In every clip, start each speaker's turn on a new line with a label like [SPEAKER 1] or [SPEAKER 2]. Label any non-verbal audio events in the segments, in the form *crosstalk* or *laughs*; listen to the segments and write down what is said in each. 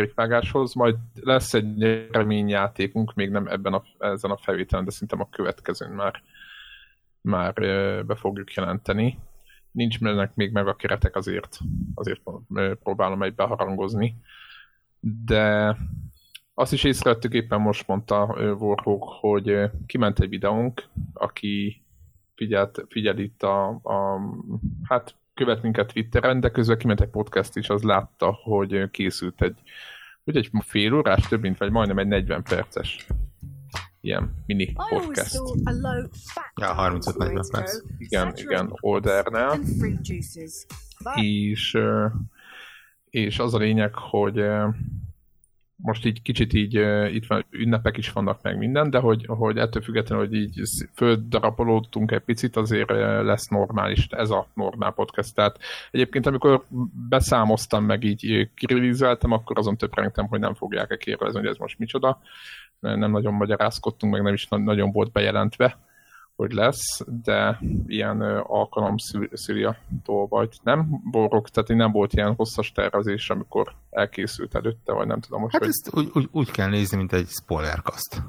[SPEAKER 1] kerékvágáshoz, majd lesz egy reményjátékunk, még nem ebben a, ezen a felvételen, de szerintem a következőn már, már be fogjuk jelenteni. Nincs mennek még meg a keretek azért, azért próbálom egy beharangozni, de azt is észrevettük, éppen most mondta Warhawk, hogy kiment egy videónk, aki figyelt, figyel itt a, a hát követ minket Twitteren, de közben kiment egy podcast is, az látta, hogy készült egy, hogy egy fél órás, több mint vagy majdnem egy 40 perces ilyen mini podcast.
[SPEAKER 2] Ja, 35-40 perc.
[SPEAKER 1] Igen, igen, Oldernál. És, és az a lényeg, hogy most így kicsit így itt van, ünnepek is vannak meg minden, de hogy, hogy ettől függetlenül, hogy így földarapolódtunk egy picit, azért lesz normális, ez a normál podcast. Tehát egyébként amikor beszámoztam meg így kirilizáltam, akkor azon töprengtem, hogy nem fogják-e kérdezni, hogy ez most micsoda. Nem nagyon magyarázkodtunk, meg nem is nagyon volt bejelentve hogy lesz, de ilyen alkalom szüli a dolgot. Nem borok, tehát nem volt ilyen hosszas tervezés, amikor elkészült előtte, vagy nem tudom most.
[SPEAKER 2] Hát hogy... ezt úgy, úgy, úgy kell nézni, mint egy spoilerkast.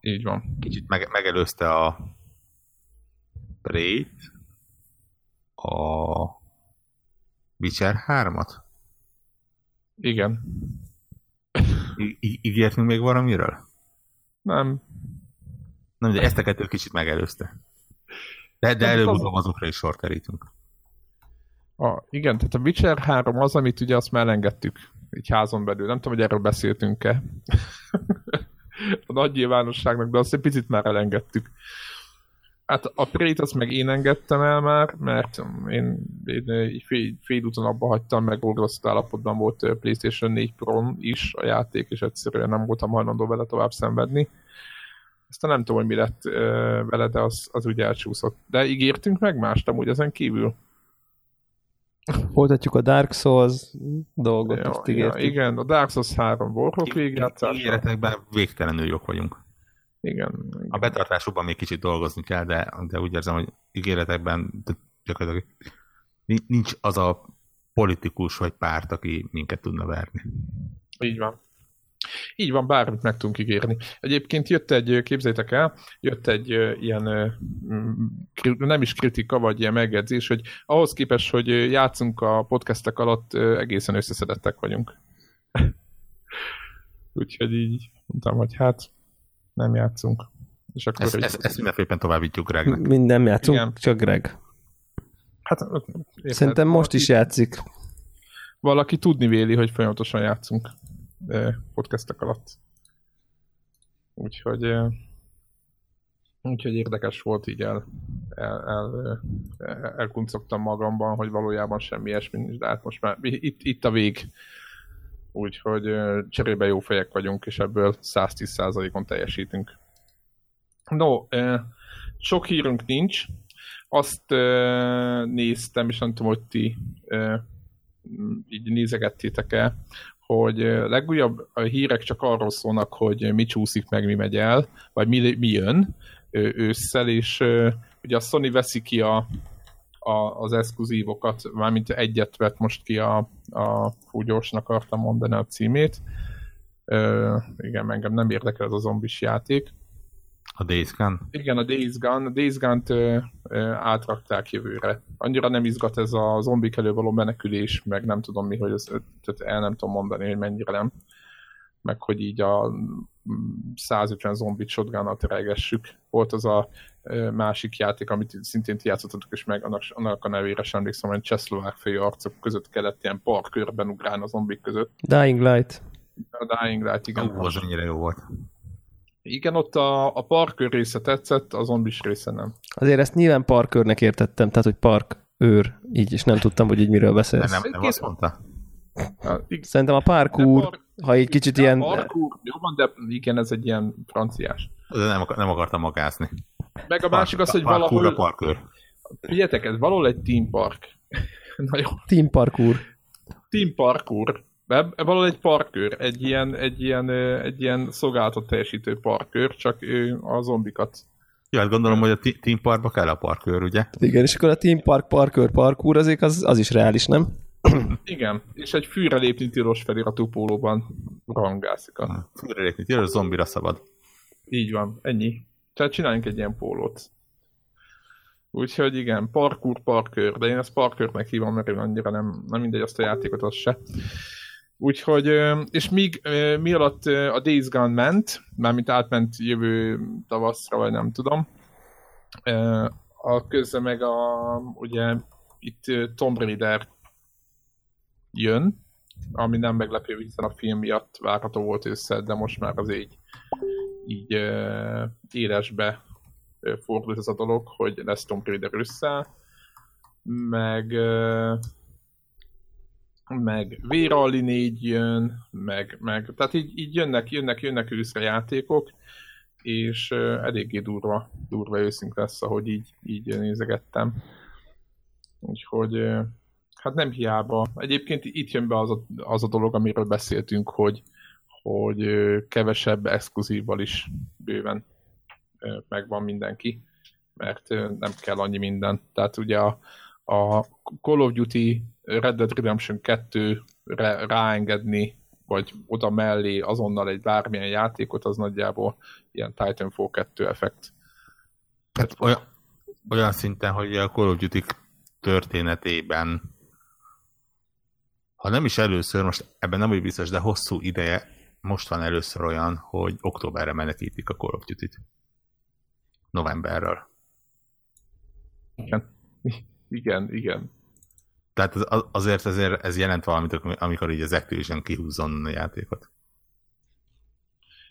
[SPEAKER 1] Így van.
[SPEAKER 2] Kicsit meg, megelőzte a Prét, a Witcher 3-at?
[SPEAKER 1] Igen.
[SPEAKER 2] I- ígértünk még valamiről?
[SPEAKER 1] Nem.
[SPEAKER 2] Nem, de ezt a kettőt kicsit megelőzte. De, de előbb-utóbb azokra is sor kerítünk.
[SPEAKER 1] A, igen, tehát a Witcher 3 az, amit ugye azt már elengedtük így házon belül. Nem tudom, hogy erről beszéltünk-e. *laughs* a nagy nyilvánosságnak, de azt egy picit már elengedtük. Hát a Prét azt meg én engedtem el már, mert én, én fél, fél úton abba hagytam, meg orvoszt állapotban volt PlayStation 4 pro is a játék, és egyszerűen nem voltam hajlandó vele tovább szenvedni. Aztán nem tudom, hogy mi lett vele, de az, az úgy elcsúszott. De ígértünk meg mást amúgy ezen kívül?
[SPEAKER 3] Folytatjuk a Dark Souls dolgot, ja,
[SPEAKER 1] ezt Ja, igen, a Dark Souls 3 Warhawk végigjátszása.
[SPEAKER 2] Ígéretekben végtelenül jók vagyunk.
[SPEAKER 1] Igen, igen.
[SPEAKER 2] A betartásukban még kicsit dolgozni kell, de, de úgy érzem, hogy ígéretekben gyakorlatilag nincs az a politikus vagy párt, aki minket tudna verni.
[SPEAKER 1] Így van. Így van, bármit meg tudunk ígérni. Egyébként jött egy, képzeljétek el, jött egy ilyen nem is kritika, vagy ilyen megjegyzés, hogy ahhoz képest, hogy játszunk a podcastek alatt, egészen összeszedettek vagyunk. *laughs* Úgyhogy így mondtam, hogy hát nem játszunk.
[SPEAKER 2] És akkor ezt, ezt, ezt mindenképpen továbbítjuk Gregnek.
[SPEAKER 3] Mind nem játszunk, Igen. csak Greg. Hát, érted, Szerintem most is játszik.
[SPEAKER 1] Valaki tudni véli, hogy folyamatosan játszunk podcastek alatt. Úgyhogy, úgyhogy érdekes volt így el, el, el, elkuncogtam magamban, hogy valójában semmi ilyesmi nincs, de hát most már itt, itt a vég. Úgyhogy cserébe jó fejek vagyunk, és ebből 110%-on teljesítünk. No, sok hírünk nincs. Azt néztem, és nem tudom, hogy ti így nézegettétek el, hogy legújabb a hírek csak arról szólnak, hogy mi csúszik meg, mi megy el, vagy mi, mi jön ősszel, és ugye a Sony veszi ki a, a, az exkluzívokat, mármint egyet vett most ki a, a hú, gyorsan akartam mondani a címét. Ö, igen, engem nem érdekel ez a zombis játék.
[SPEAKER 2] A Days Gone?
[SPEAKER 1] Igen, a Days Gone. A Days Gone-t ö, ö, átrakták jövőre. Annyira nem izgat ez a zombik elő való menekülés, meg nem tudom mi, hogy ez, tehát el nem tudom mondani, hogy mennyire nem. Meg hogy így a 150 zombit shotgunnal teregessük. Volt az a ö, másik játék, amit szintén ti játszottatok, és meg annak, annak a nevére sem emlékszem, hogy csehszlovák fejű arcok között kellett ilyen parkörben ugrálni a zombik között.
[SPEAKER 3] Dying Light.
[SPEAKER 1] A Dying Light, igen.
[SPEAKER 2] Ó, az annyira jó volt.
[SPEAKER 1] Igen, ott a, a parkőr része tetszett, az zombis része nem.
[SPEAKER 3] Azért ezt nyilván parkőrnek értettem, tehát hogy park őr, így, és nem tudtam, hogy így miről beszélsz.
[SPEAKER 2] Nem, nem, nem azt mondta.
[SPEAKER 3] Szerintem a parkour, par... ha egy kicsit ilyen...
[SPEAKER 1] Parkour, jó van, de igen, ez egy ilyen franciás.
[SPEAKER 2] De nem, nem akartam magázni.
[SPEAKER 1] Meg a másik az, hogy
[SPEAKER 2] parkour
[SPEAKER 1] valahol...
[SPEAKER 2] A parkour.
[SPEAKER 1] Figyeljetek, ez valahol egy team park. *laughs* Na jó.
[SPEAKER 3] Team parkour.
[SPEAKER 1] Team parkour. Valahol egy parkőr, egy ilyen, egy ilyen, egy ilyen szolgálatot teljesítő parkőr, csak a zombikat.
[SPEAKER 2] Ja, hát gondolom, hogy a Team Parkba kell a parkőr, ugye?
[SPEAKER 3] Igen, és akkor a Team Park parkőr parkour azért az, az is reális, nem? *clears throat*
[SPEAKER 1] Igen, és egy fűre lépni tilos feliratú pólóban rangászik. A...
[SPEAKER 2] Fűre lépni tilos, zombira szabad.
[SPEAKER 1] Így van, ennyi. Tehát csináljunk egy ilyen pólót. Úgyhogy igen, parkour, parkőr, de én ezt parkőrnek hívom, mert én annyira nem, nem mindegy azt a játékot, az se. Úgyhogy, és míg mi alatt a Days Gone ment, mármint átment jövő tavaszra, vagy nem tudom, a közben meg a, ugye itt Tomb Raider jön, ami nem meglepő, hiszen a film miatt várható volt össze, de most már az így, így élesbe fordult ez a dolog, hogy lesz Tomb Raider össze, meg meg Véralli 4 jön, meg, meg tehát így, így jönnek, jönnek, jönnek őszre játékok, és uh, eléggé durva, durva őszink lesz, ahogy így, így nézegettem. Úgyhogy uh, hát nem hiába. Egyébként itt jön be az a, az a dolog, amiről beszéltünk, hogy, hogy uh, kevesebb exkluzívval is bőven megvan mindenki, mert nem kell annyi minden. Tehát ugye a, a Call of Duty Red Dead Redemption 2-re ráengedni, vagy oda mellé azonnal egy bármilyen játékot, az nagyjából ilyen Titanfall 2 effekt.
[SPEAKER 2] Tehát olyan, olyan szinten, hogy a Call of Duty történetében ha nem is először, most ebben nem vagy biztos, de hosszú ideje most van először olyan, hogy októberre menekítik a Call of Duty-t. Novemberről.
[SPEAKER 1] Igen. Igen, igen.
[SPEAKER 2] Tehát az, azért, azért ez jelent valamit, amikor így az Activision kihúzzon a játékot.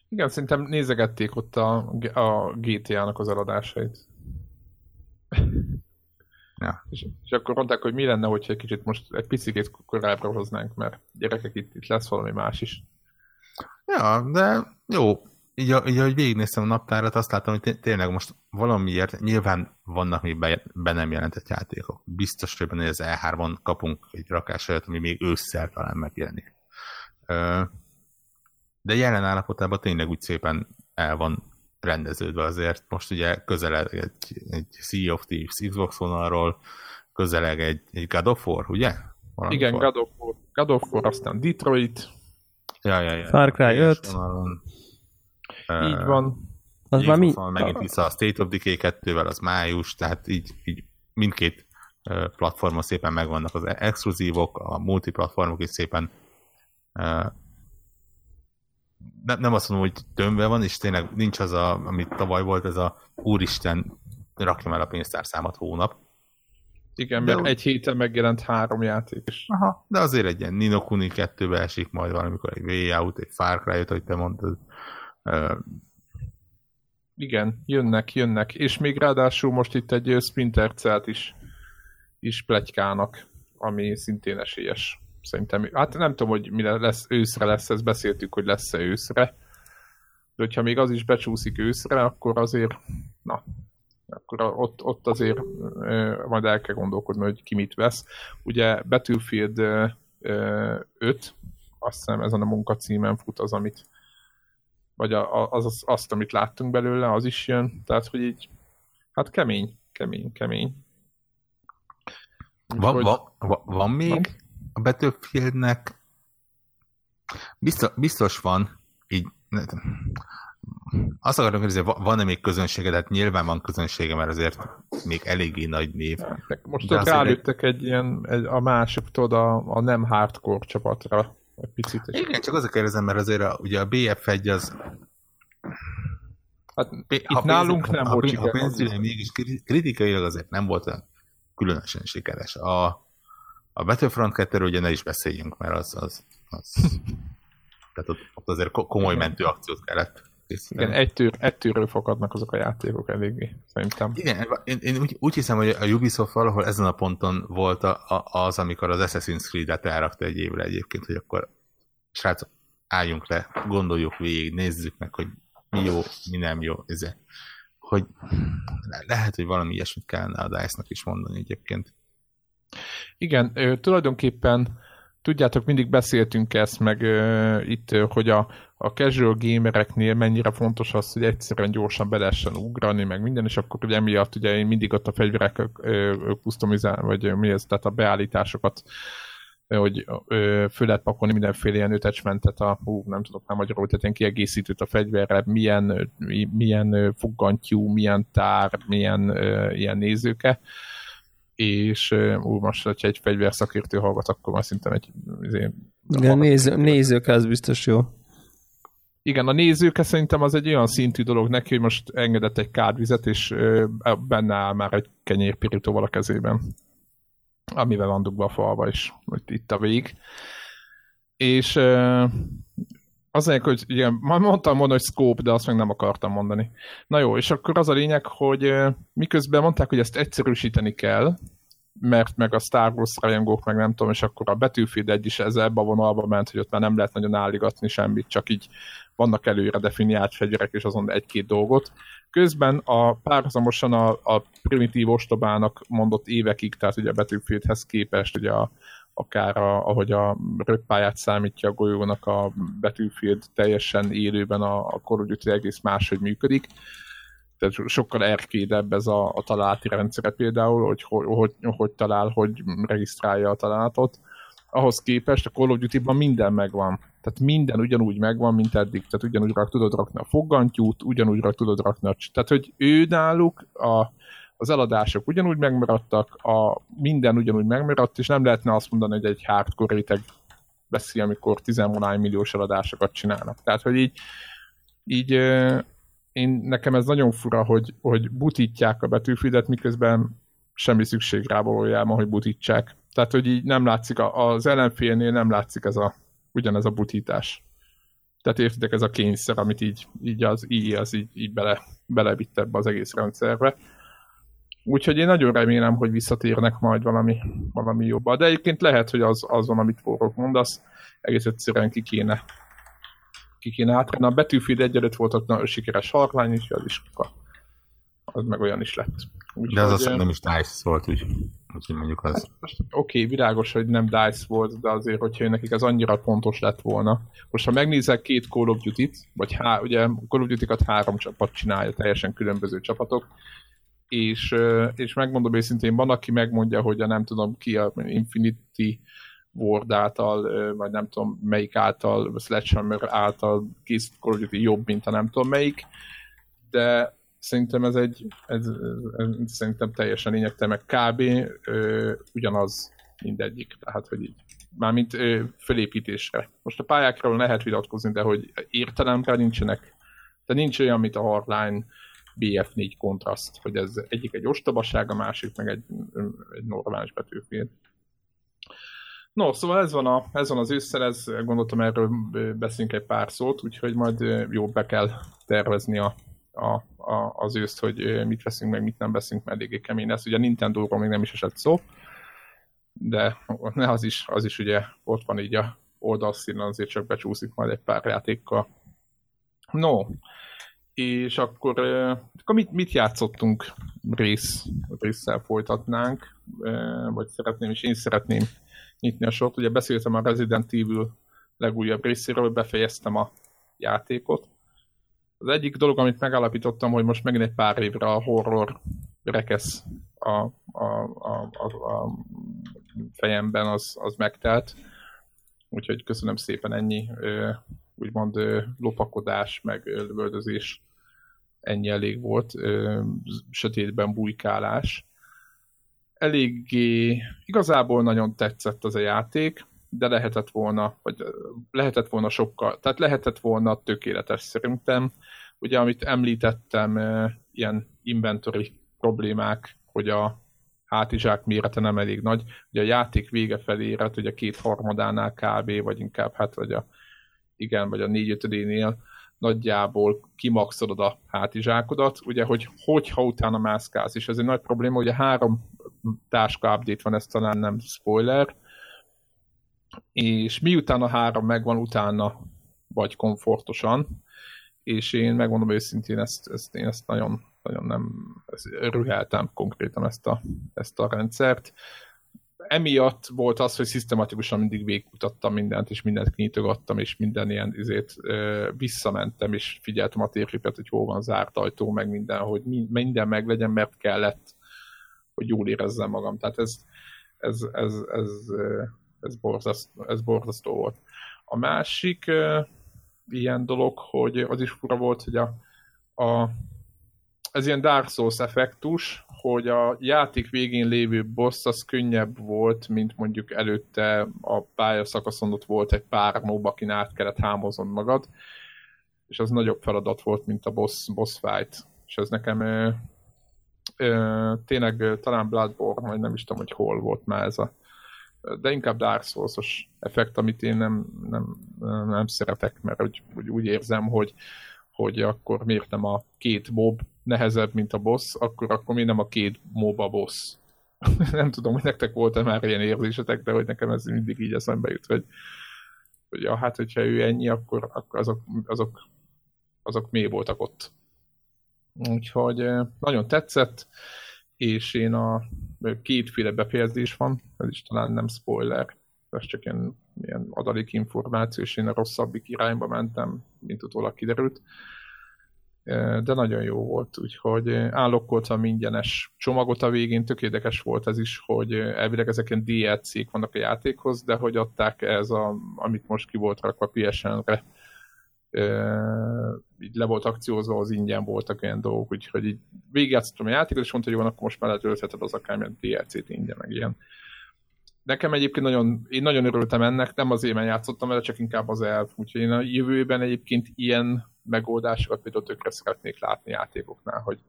[SPEAKER 1] Igen, szerintem nézegették ott a, a GTA-nak az eladásait. *laughs* Ja. És, és akkor mondták, hogy mi lenne, hogyha egy kicsit most egy picit korábbra hoznánk, mert gyerekek itt, itt lesz valami más is.
[SPEAKER 2] Ja, de jó, így, így ahogy végignéztem a naptárat, azt láttam, hogy tényleg most valamiért, nyilván vannak még be, be nem jelentett játékok. Biztos, hogy benne az E3-on kapunk egy rakás olyat, ami még ősszel talán megjelenik. De jelen állapotában tényleg úgy szépen el van rendeződve azért. Most ugye közeleg egy, egy Sea of Thieves Xbox vonalról, közeleg egy, egy God of War, ugye?
[SPEAKER 1] Valami Igen, God of War. God of War, aztán Detroit.
[SPEAKER 2] Ja, ja, ja.
[SPEAKER 3] Far Cry 5.
[SPEAKER 1] Vonalon. Így van.
[SPEAKER 2] Az már mi... Megint vissza a State of Decay 2-vel, az május, tehát így, így mindkét platformon szépen megvannak az exkluzívok, a multiplatformok is szépen ne, nem azt mondom, hogy tömve van, és tényleg nincs az, a, amit tavaly volt, ez a úristen, rakjam el a pénztárszámat hónap.
[SPEAKER 1] Igen, mert de egy héten megjelent három játék is.
[SPEAKER 2] Aha, de azért egy ilyen Nino Kuni 2 esik majd valamikor egy Way Out, egy Far Cry, ahogy te mondtad.
[SPEAKER 1] Igen, jönnek, jönnek. És még ráadásul most itt egy Splinter Cell-t is, is pletykának, ami szintén esélyes. Szerintem, hát nem tudom, hogy mire lesz, őszre lesz, ezt beszéltük, hogy lesz-e őszre. De hogyha még az is becsúszik őszre, akkor azért, na, akkor ott, ott azért ö, majd el kell gondolkodni, hogy ki mit vesz. Ugye Battlefield ö, 5, azt hiszem ezen a munkacímen fut az, amit vagy a, az, az, azt, amit láttunk belőle, az is jön. Tehát, hogy így, hát kemény, kemény, kemény.
[SPEAKER 2] Van, hogy, van, van, van még van? a Battlefieldnek biztos, biztos van, így azt akarom kérdezni, van-e még közönsége, hát nyilván van közönsége, mert azért még eléggé nagy név.
[SPEAKER 1] Most ott rálőttek egy ilyen, egy, a másik, tudod, a, a nem hardcore csapatra egy picit.
[SPEAKER 2] Egy Igen, csak az a kérdezem, mert azért a, ugye a BF1 az
[SPEAKER 1] Hát itt ha nálunk pénz, nem ha, volt
[SPEAKER 2] ha pénzügyileg mégis kritikailag azért nem volt olyan különösen sikeres. A, a Battlefront 2 ugye ne is beszéljünk, mert az, az, az *laughs* tehát ott, ott azért komoly mentő akciót kellett
[SPEAKER 1] Igen, egy, tűr, egy tűrről fakadnak azok a játékok eléggé, szerintem.
[SPEAKER 2] Igen, én, én úgy, úgy hiszem, hogy a Ubisoft valahol ezen a ponton volt a, a, az, amikor az Assassin's Creed-et elrakta egy évre egyébként, hogy akkor srácok, álljunk le, gondoljuk végig, nézzük meg, hogy mi jó, mi nem jó. Ez, hogy lehet, hogy valami ilyesmit kellene a DICE-nak is mondani egyébként.
[SPEAKER 1] Igen, tulajdonképpen tudjátok, mindig beszéltünk ezt, meg itt, hogy a, a casual gamereknél mennyire fontos az, hogy egyszerűen gyorsan be lehessen ugrani, meg minden, és akkor ugye emiatt ugye én mindig ott a fegyverek customizál, vagy mi ez, tehát a beállításokat hogy ö, föl lehet pakolni mindenféle ilyen attachmentet, a, hú, nem tudok már magyarul, tehát ilyen kiegészítőt a fegyverre, milyen, milyen fuggantyú, milyen tár, milyen ö, ilyen nézőke, és ú, most, hogyha egy fegyverszakértő hallgat, akkor már szinte egy...
[SPEAKER 3] Azért, Igen, néző, nézők, az biztos jó.
[SPEAKER 1] Igen, a nézőke szerintem az egy olyan szintű dolog neki, hogy most engedett egy kádvizet, és benne áll már egy kenyérpirítóval a kezében amivel van dugva a falba hogy itt a vég. És azért, hogy igen, már mondtam volna, hogy scope, de azt meg nem akartam mondani. Na jó, és akkor az a lényeg, hogy miközben mondták, hogy ezt egyszerűsíteni kell, mert meg a Star Wars rajongók, meg nem tudom, és akkor a Battlefield egy is ez ebbe a vonalba ment, hogy ott már nem lehet nagyon állígatni semmit, csak így vannak előre definiált fegyverek, és azon egy-két dolgot. Közben a párhuzamosan a, a primitív ostobának mondott évekig, tehát ugye a Battlefieldhez képest, ugye a, akár a, ahogy a röppáját számítja a golyónak a Battlefield teljesen élőben a, a Call egész máshogy működik. Tehát sokkal erkédebb ez a, a találati rendszere például, hogy hogy, hogy hogy talál, hogy regisztrálja a találatot. Ahhoz képest a Call of Duty-ban minden megvan. Tehát minden ugyanúgy megvan, mint eddig. Tehát ugyanúgy rak, tudod rakni a foggantyút, ugyanúgy rak, tudod rakni a... Tehát, hogy ő náluk a, az eladások ugyanúgy megmaradtak, a minden ugyanúgy megmaradt, és nem lehetne azt mondani, hogy egy hardcore réteg veszi, amikor 10 milliós eladásokat csinálnak. Tehát, hogy így, így én, nekem ez nagyon fura, hogy, hogy butítják a betűfidet, miközben semmi szükség rá valójában, hogy butítsák. Tehát, hogy így nem látszik, az ellenfélnél nem látszik ez a ugyanez a butítás. Tehát értitek, ez a kényszer, amit így, így az I az így, így bele, belevitt ebbe az egész rendszerbe. Úgyhogy én nagyon remélem, hogy visszatérnek majd valami, valami jobban. De egyébként lehet, hogy az, azon, amit forrok mondasz, egész egyszerűen ki kéne, ki kéne átrenni. A Battlefield egyelőtt volt ott nagyon sikeres harlány is, az is az meg olyan is lett.
[SPEAKER 2] Úgy, de az azt nem is DICE volt, úgy. Úgyhogy mondjuk az... Hát
[SPEAKER 1] oké, okay, világos, hogy nem DICE volt, de azért, hogyha nekik az annyira pontos lett volna. Most ha megnézek két Call of Duty-t, vagy há, ugye Call of Duty-kat három csapat csinálja, teljesen különböző csapatok, és, és megmondom őszintén, van, aki megmondja, hogy a nem tudom ki a Infinity Ward által, vagy nem tudom melyik által, Sledgehammer által kész Call jobb, mint a nem tudom melyik, de Szerintem ez egy, ez, ez, ez szerintem teljesen lényegtelen, meg kb. Ö, ugyanaz mindegyik, tehát hogy így mármint ö, fölépítésre. Most a pályákról lehet vitatkozni, de hogy értelemre nincsenek, de nincs olyan, mint a Hardline BF4 kontraszt, hogy ez egyik egy ostobaság, a másik meg egy, egy normális betűfél. No, szóval ez van, a, ez van az ősszel, ez gondoltam erről beszélünk egy pár szót, úgyhogy majd jó be kell tervezni a a, a, az őszt, hogy mit veszünk meg, mit nem veszünk, mert eléggé kemény lesz. Ugye a Nintendo-ról még nem is esett szó, de ne, az is, az is ugye ott van így a oldalszínen, azért csak becsúszik majd egy pár játékkal. No, és akkor, akkor mit, mit játszottunk rész, résszel folytatnánk, vagy szeretném, és én szeretném nyitni a sort. Ugye beszéltem a Resident Evil legújabb részéről, befejeztem a játékot, az egyik dolog, amit megállapítottam, hogy most megint egy pár évre a horror rekesz a, a, a, a, a fejemben, az, az megtelt. Úgyhogy köszönöm szépen ennyi úgymond lopakodás, meg lövöldözés ennyi elég volt, sötétben bujkálás. Eléggé, igazából nagyon tetszett az a játék, de lehetett volna, vagy lehetett volna sokkal, tehát lehetett volna tökéletes szerintem. Ugye, amit említettem, ilyen inventory problémák, hogy a hátizsák mérete nem elég nagy. Ugye a játék vége felé hát ugye két harmadánál kb, vagy inkább hát vagy a igen, vagy a négy ötödénél nagyjából kimaxolod a hátizsákodat, ugye, hogy hogyha utána mászkálsz, és ez egy nagy probléma, ugye három táska update van, ez talán nem spoiler, és miután a három megvan, utána vagy komfortosan, és én megmondom őszintén, ezt, ezt, én ezt nagyon, nagyon nem ezt rüheltem konkrétan ezt a, ezt a rendszert. Emiatt volt az, hogy szisztematikusan mindig végkutattam mindent, és mindent kinyitogattam, és minden ilyen izét ö, visszamentem, és figyeltem a térképet, hogy hol van zárt ajtó, meg minden, hogy minden meglegyen, mert kellett, hogy jól érezzem magam. Tehát ez, ez, ez, ez, ez borzasztó, ez borzasztó volt. A másik uh, ilyen dolog, hogy az is fura volt, hogy a, a ez ilyen Dark Souls effektus, hogy a játék végén lévő boss az könnyebb volt, mint mondjuk előtte a pályaszakaszon ott volt egy pár mob, akin át kellett hámozon magad, és az nagyobb feladat volt, mint a boss, boss fight. És ez nekem ö, ö, tényleg talán Bloodborne, vagy nem is tudom, hogy hol volt már ez a de inkább Dark Souls-os effekt, amit én nem, nem, nem szeretek, mert úgy, úgy érzem, hogy, hogy akkor miért nem a két mob nehezebb, mint a boss, akkor, akkor mi nem a két mob a boss. *laughs* nem tudom, hogy nektek volt-e már ilyen érzésetek, de hogy nekem ez mindig így eszembe jut, hogy, hogy ja, hát hogyha ő ennyi, akkor, akkor azok, azok, azok mély voltak ott. Úgyhogy eh, nagyon tetszett, és én a kétféle befejezés van, ez is talán nem spoiler, ez csak ilyen, ilyen adalék információ, és én a rosszabbik irányba mentem, mint utólag kiderült. De nagyon jó volt, úgyhogy állokkoltam ingyenes csomagot a végén, tök érdekes volt ez is, hogy elvileg ezek ilyen DLC-k vannak a játékhoz, de hogy adták ez, a, amit most ki volt rakva PSN-re, így le volt akciózva, az ingyen voltak olyan dolgok, úgyhogy így végigjátszottam a játékot, és mondta, hogy jó, akkor most már letöltheted az akármilyen DLC-t ingyen, meg ilyen. Nekem egyébként nagyon, én nagyon örültem ennek, nem azért, mert játszottam vele, csak inkább az elv, úgyhogy én a jövőben egyébként ilyen megoldásokat például tökre szeretnék látni játékoknál, hogy,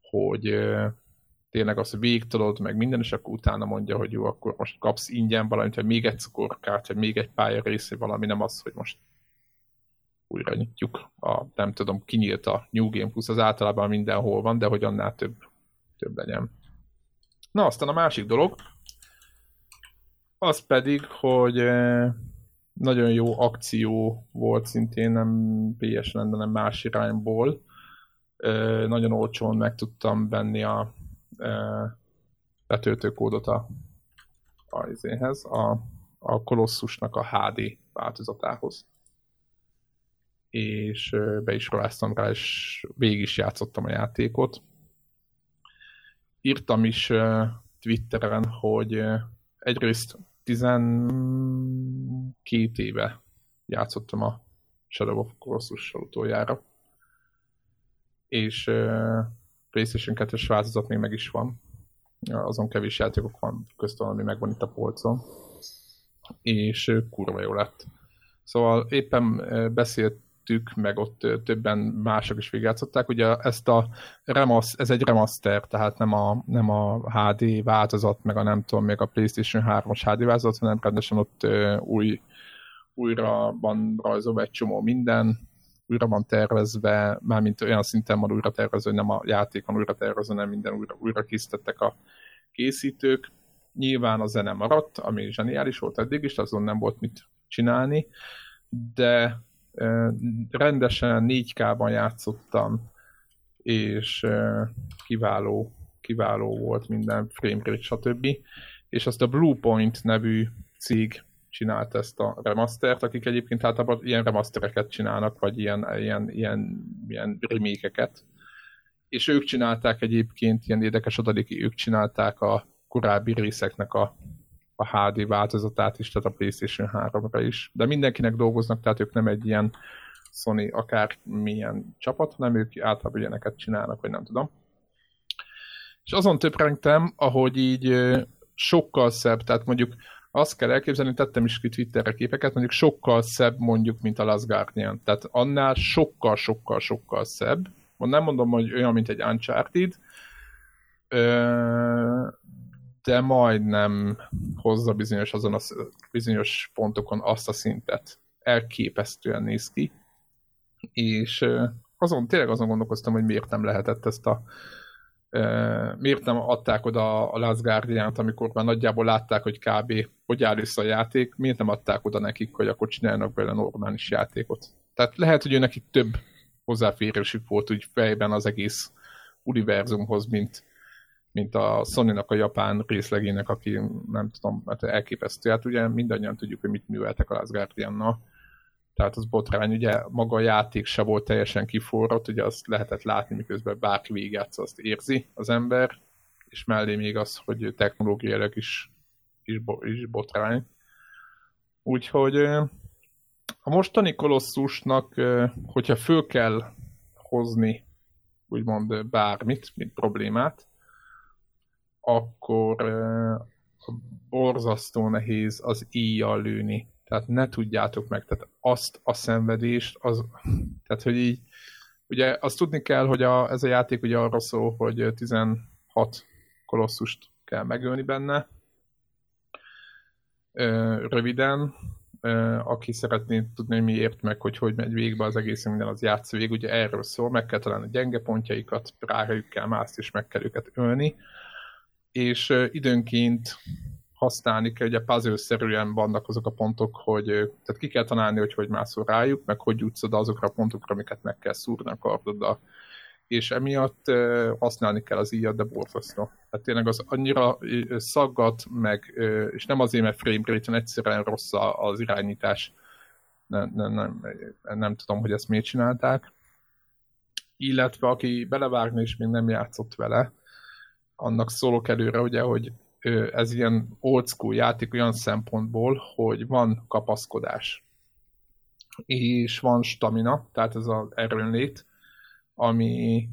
[SPEAKER 1] hogy tényleg azt végigtolod, meg minden, és akkor utána mondja, hogy jó, akkor most kapsz ingyen valamit, vagy még egy cukorkát, vagy még egy pálya rész, valami, nem az, hogy most újra nyitjuk. A, nem tudom, kinyílt a New Game Plus, az általában mindenhol van, de hogy annál több, több legyen. Na, aztán a másik dolog, az pedig, hogy nagyon jó akció volt szintén, nem PSN, de nem más irányból. Nagyon olcsón meg tudtam venni a betöltőkódot a, a, izéhez, a, a Kolosszusnak a HD változatához. És be is roláztam rá, és végig is játszottam a játékot. Írtam is Twitteren, hogy egyrészt 12 éve játszottam a Shadow of colossus utoljára. És uh, PlayStation 2-es változat még meg is van. Azon kevés játékok van köztem, ami megvan itt a polcon. És uh, kurva jó lett. Szóval éppen uh, beszélt vettük, meg ott többen mások is végigjátszották. Ugye ezt a remasz, ez egy remaster, tehát nem a, nem a HD változat, meg a nem tudom, még a PlayStation 3-as HD változat, hanem rendesen ott új, újra van rajzolva egy csomó minden, újra van tervezve, mármint olyan szinten van újra tervezve, nem a játék van újra tervezve, nem minden újra, újra készítettek a készítők. Nyilván a zene maradt, ami zseniális volt eddig is, azon nem volt mit csinálni, de rendesen 4K-ban játszottam, és kiváló, kiváló volt minden framerate, stb. És azt a Bluepoint nevű cég csinált ezt a remastert, akik egyébként általában ilyen remastereket csinálnak, vagy ilyen, ilyen, ilyen, ilyen remékeket. És ők csinálták egyébként, ilyen érdekes adaléki, ők csinálták a korábbi részeknek a a HD változatát is, tehát a PlayStation 3-ra is. De mindenkinek dolgoznak, tehát ők nem egy ilyen Sony akár milyen csapat, hanem ők általában ilyeneket csinálnak, vagy nem tudom. És azon töprengtem, ahogy így sokkal szebb, tehát mondjuk azt kell elképzelni, tettem is ki Twitterre képeket, mondjuk sokkal szebb mondjuk, mint a Last Guardian. Tehát annál sokkal, sokkal, sokkal szebb. Nem mondom, hogy olyan, mint egy Uncharted, de majdnem hozza bizonyos, azon a, bizonyos pontokon azt a szintet. Elképesztően néz ki. És azon, tényleg azon gondolkoztam, hogy miért nem lehetett ezt a miért nem adták oda a Last guardian amikor már nagyjából látták, hogy kb. hogy áll vissza a játék, miért nem adták oda nekik, hogy akkor csinálnak belőle normális játékot. Tehát lehet, hogy ő nekik több hozzáférésük volt úgy fejben az egész univerzumhoz, mint, mint a Sony-nak a japán részlegének, aki nem tudom, hát elképesztő. Hát ugye mindannyian tudjuk, hogy mit műveltek a Last guardian Tehát az botrány, ugye maga a játék se volt teljesen kiforrott, ugye azt lehetett látni, miközben bárki végigjátsza, azt érzi az ember, és mellé még az, hogy technológiailag is, is, is botrány. Úgyhogy a mostani kolosszusnak, hogyha föl kell hozni úgymond bármit, mint problémát, akkor borzasztó nehéz az íjjal lőni. Tehát ne tudjátok meg, tehát azt a szenvedést, az, tehát hogy így, ugye azt tudni kell, hogy a, ez a játék ugye arra szól, hogy 16 kolosszust kell megölni benne. Röviden, aki szeretné tudni, hogy miért, meg hogy hogy megy végbe az egész minden, az játsz végig, ugye erről szól, meg kell találni a gyenge pontjaikat, rájuk kell mászt, és meg kell őket ölni, és időnként használni kell, ugye puzzle-szerűen vannak azok a pontok, hogy tehát ki kell tanálni, hogy hogy mászol rájuk, meg hogy jutsz oda azokra a pontokra, amiket meg kell szúrni a kardoddal és emiatt használni kell az íjat, de borzasztó. Tehát tényleg az annyira szaggat, meg, és nem azért, mert frame rate egyszerűen rossz az irányítás. Nem, nem, nem, nem tudom, hogy ezt miért csinálták. Illetve aki belevágni és még nem játszott vele, annak szólok előre, ugye, hogy ez ilyen old school játék olyan szempontból, hogy van kapaszkodás. És van stamina, tehát ez az erőnlét, ami,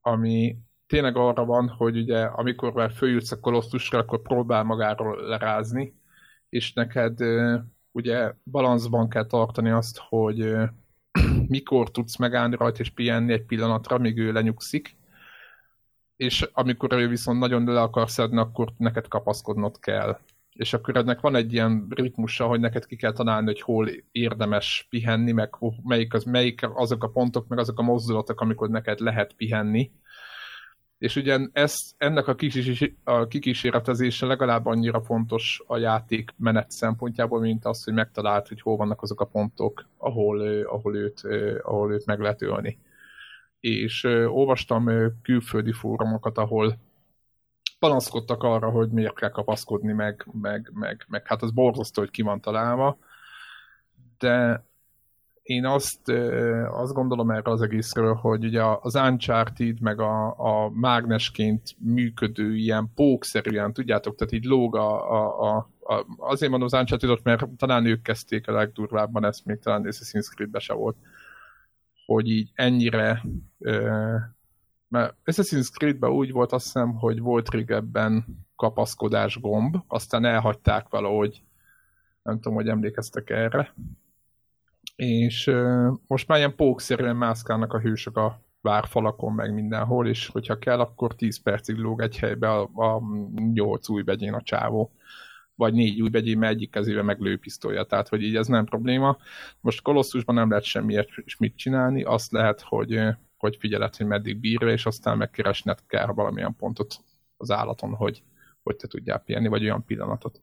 [SPEAKER 1] ami tényleg arra van, hogy ugye amikor már följutsz a kolosszusra, akkor próbál magáról lerázni, és neked ugye balanszban kell tartani azt, hogy *clears throat* mikor tudsz megállni rajta és pihenni egy pillanatra, míg ő lenyugszik, és amikor ő viszont nagyon le akar szedni, akkor neked kapaszkodnod kell és akkor ennek van egy ilyen ritmusa, hogy neked ki kell találni, hogy hol érdemes pihenni, meg melyik, az, melyik azok a pontok, meg azok a mozdulatok, amikor neked lehet pihenni. És ugye ez, ennek a, kikis, a kikísérletezése legalább annyira fontos a játék menet szempontjából, mint az, hogy megtalált, hogy hol vannak azok a pontok, ahol, ahol, őt, ahol őt meg lehet ölni. És olvastam külföldi fórumokat, ahol panaszkodtak arra, hogy miért kell kapaszkodni, meg, meg, meg, meg. Hát az borzasztó, hogy ki van találva, de én azt, azt gondolom erre az egészről, hogy ugye az Uncharted, meg a, a mágnesként működő ilyen pókszerűen, tudjátok, tehát így lóg a, a, a, a azért mondom az uncharted mert talán ők kezdték a legdurvábban, ezt még talán Assassin's Creed-be se volt, hogy így ennyire mert Assassin's Creed-ben úgy volt azt hiszem, hogy volt régebben kapaszkodás gomb, aztán elhagyták valahogy, nem tudom, hogy emlékeztek erre. És uh, most már ilyen pókszerűen mászkálnak a hősök a várfalakon, meg mindenhol, és hogyha kell, akkor 10 percig lóg egy helybe a, a 8 új begyén a csávó vagy négy új begyén, mert egyik kezébe meg lőpisztolya, tehát hogy így ez nem probléma. Most Kolosszusban nem lehet semmiért mit csinálni, azt lehet, hogy hogy figyeled, hogy meddig bírja, és aztán megkeresned kell valamilyen pontot az állaton, hogy, hogy te tudjál pihenni, vagy olyan pillanatot.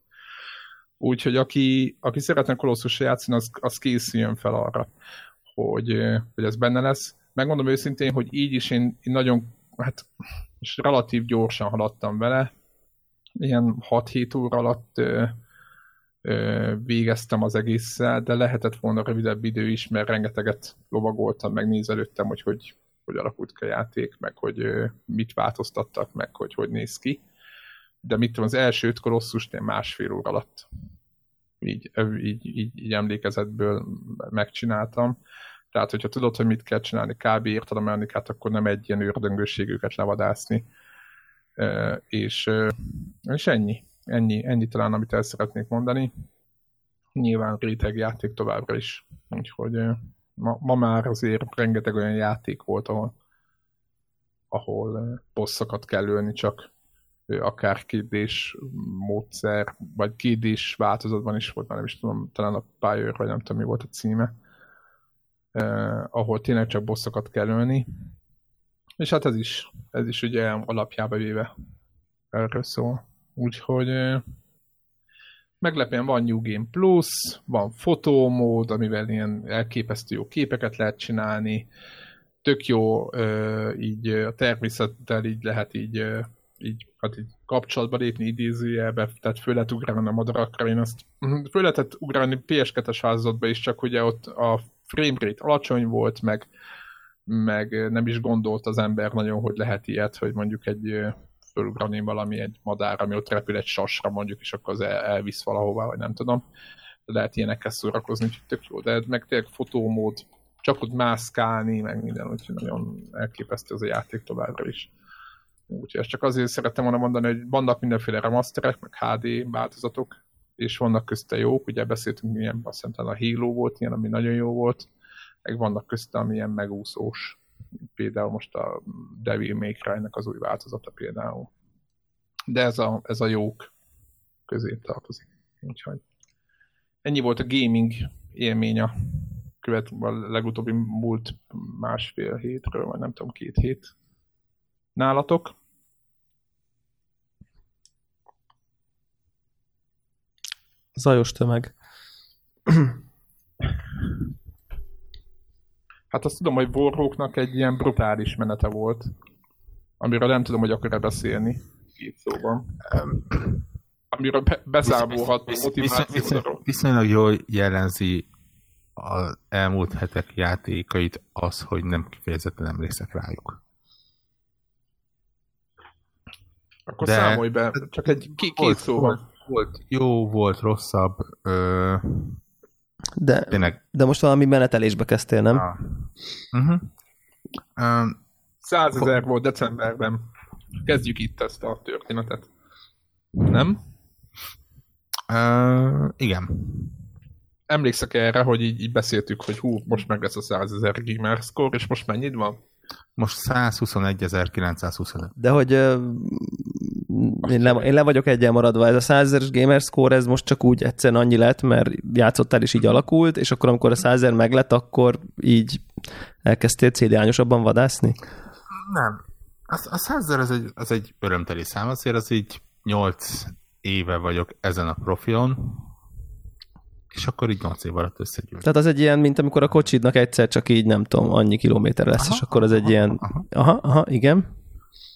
[SPEAKER 1] Úgyhogy aki, aki szeretne kolosszusra játszani, az, az készüljön fel arra, hogy, hogy ez benne lesz. Megmondom őszintén, hogy így is én, én nagyon, hát és relatív gyorsan haladtam vele, ilyen 6-7 óra alatt ö, ö, végeztem az egésszel, de lehetett volna rövidebb idő is, mert rengeteget lovagoltam, megnézelődtem, hogy hogy hogy alakult ki a játék, meg hogy mit változtattak, meg hogy hogy néz ki. De mit tudom, az első öt kolosszust én másfél óra alatt így, így, így, így emlékezetből megcsináltam. Tehát, hogyha tudod, hogy mit kell csinálni, kb. érted a mechanikát, akkor nem egy ilyen őrdöngőségüket levadászni. És, és ennyi. ennyi. Ennyi talán, amit el szeretnék mondani. Nyilván réteg játék továbbra is. Úgyhogy ma, ma már azért rengeteg olyan játék volt, ahol, ahol bosszokat kell ölni, csak akár kétdés módszer, vagy kétdés változatban is volt, már nem is tudom, talán a Pyre, vagy nem tudom, mi volt a címe, eh, ahol tényleg csak bosszokat kell ölni. És hát ez is, ez is ugye alapjába véve erről szól. Úgyhogy meglepően van New Game Plus, van fotómód, amivel ilyen elképesztő jó képeket lehet csinálni, tök jó így a természettel így lehet így, így, hát így kapcsolatba lépni idézőjelbe, tehát föl lehet ugrálni a madarakra, én azt mhm, föl lehetett ugrálni PS2-es házatba is, csak ugye ott a framerate alacsony volt, meg, meg nem is gondolt az ember nagyon, hogy lehet ilyet, hogy mondjuk egy fölugrani valami egy madár, ami ott repül egy sasra mondjuk, és akkor az el, elvisz valahova, vagy nem tudom. lehet ilyenekkel szórakozni, úgyhogy tök jó, de meg tényleg fotómód, csak ott mászkálni, meg minden, úgyhogy nagyon elképesztő az a játék továbbra is. Úgyhogy ezt csak azért szerettem volna mondani, hogy vannak mindenféle remasterek, meg HD változatok, és vannak közte jók, ugye beszéltünk milyen, azt hiszem, a Halo volt ilyen, ami nagyon jó volt, meg vannak közte, amilyen megúszós. Például most a Devil May Cry-nek az új változata például. De ez a, ez a jók közé tartozik. Úgyhogy ennyi volt a gaming élmény a követ a legutóbbi múlt másfél hétről, vagy nem tudom, két hét. Nálatok?
[SPEAKER 3] Zajos tömeg. *clears throat*
[SPEAKER 1] Hát azt tudom, hogy Warhawknak egy ilyen brutális menete volt, amiről nem tudom, hogy akar-e beszélni két szóban. Amiről be- beszámolhat
[SPEAKER 2] motivációról. Viszonylag jól jellemzi az elmúlt hetek játékait az, hogy nem kifejezetten emlékszek rájuk.
[SPEAKER 1] Akkor De... számolj be, csak egy két, két szóval.
[SPEAKER 2] Volt jó, volt rosszabb. Ö...
[SPEAKER 3] De, Tényleg. de most valami menetelésbe kezdtél, nem?
[SPEAKER 2] Ah. Uh-huh.
[SPEAKER 1] Um, 100 ezer volt decemberben. Kezdjük itt ezt a történetet. Nem?
[SPEAKER 2] Uh, igen.
[SPEAKER 1] Emlékszek erre, hogy így, így beszéltük, hogy hú, most meg lesz a 100 ezer gamer score, és most mennyit van?
[SPEAKER 2] Most 121.925.
[SPEAKER 3] De hogy uh, én, le, én le vagyok egyen maradva, ez a 100 ezeres gamer score, ez most csak úgy egyszerűen annyi lett, mert játszottál és így alakult, és akkor amikor a 100 ezer meglett, akkor így elkezdtél céliányosabban vadászni?
[SPEAKER 2] Nem. A, a 100 ezer az egy, az egy örömteli szám, azért az így 8 éve vagyok ezen a profilon, és akkor így 8 év alatt összegyűlt.
[SPEAKER 3] Tehát az egy ilyen, mint amikor a kocsidnak egyszer csak így, nem tudom, annyi kilométer lesz, aha, és akkor az egy aha, ilyen... Aha. aha, aha, igen.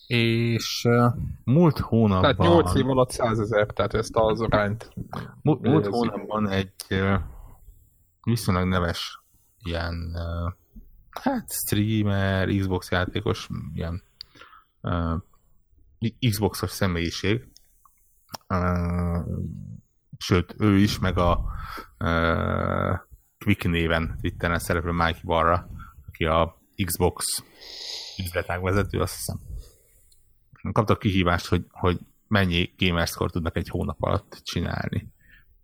[SPEAKER 2] És uh, múlt hónapban...
[SPEAKER 1] Tehát 8 év alatt 100 ezer, tehát ezt az arányt...
[SPEAKER 2] Múlt, múlt hónapban egy uh, viszonylag neves ilyen uh, hát streamer, Xbox játékos, ilyen uh, Xboxos személyiség, uh, sőt, ő is, meg a uh, Quick néven Twitteren szereplő Mike Barra, aki a Xbox üzletág vezető, azt hiszem. Kaptak kihívást, hogy, hogy mennyi gamerscore tudnak egy hónap alatt csinálni.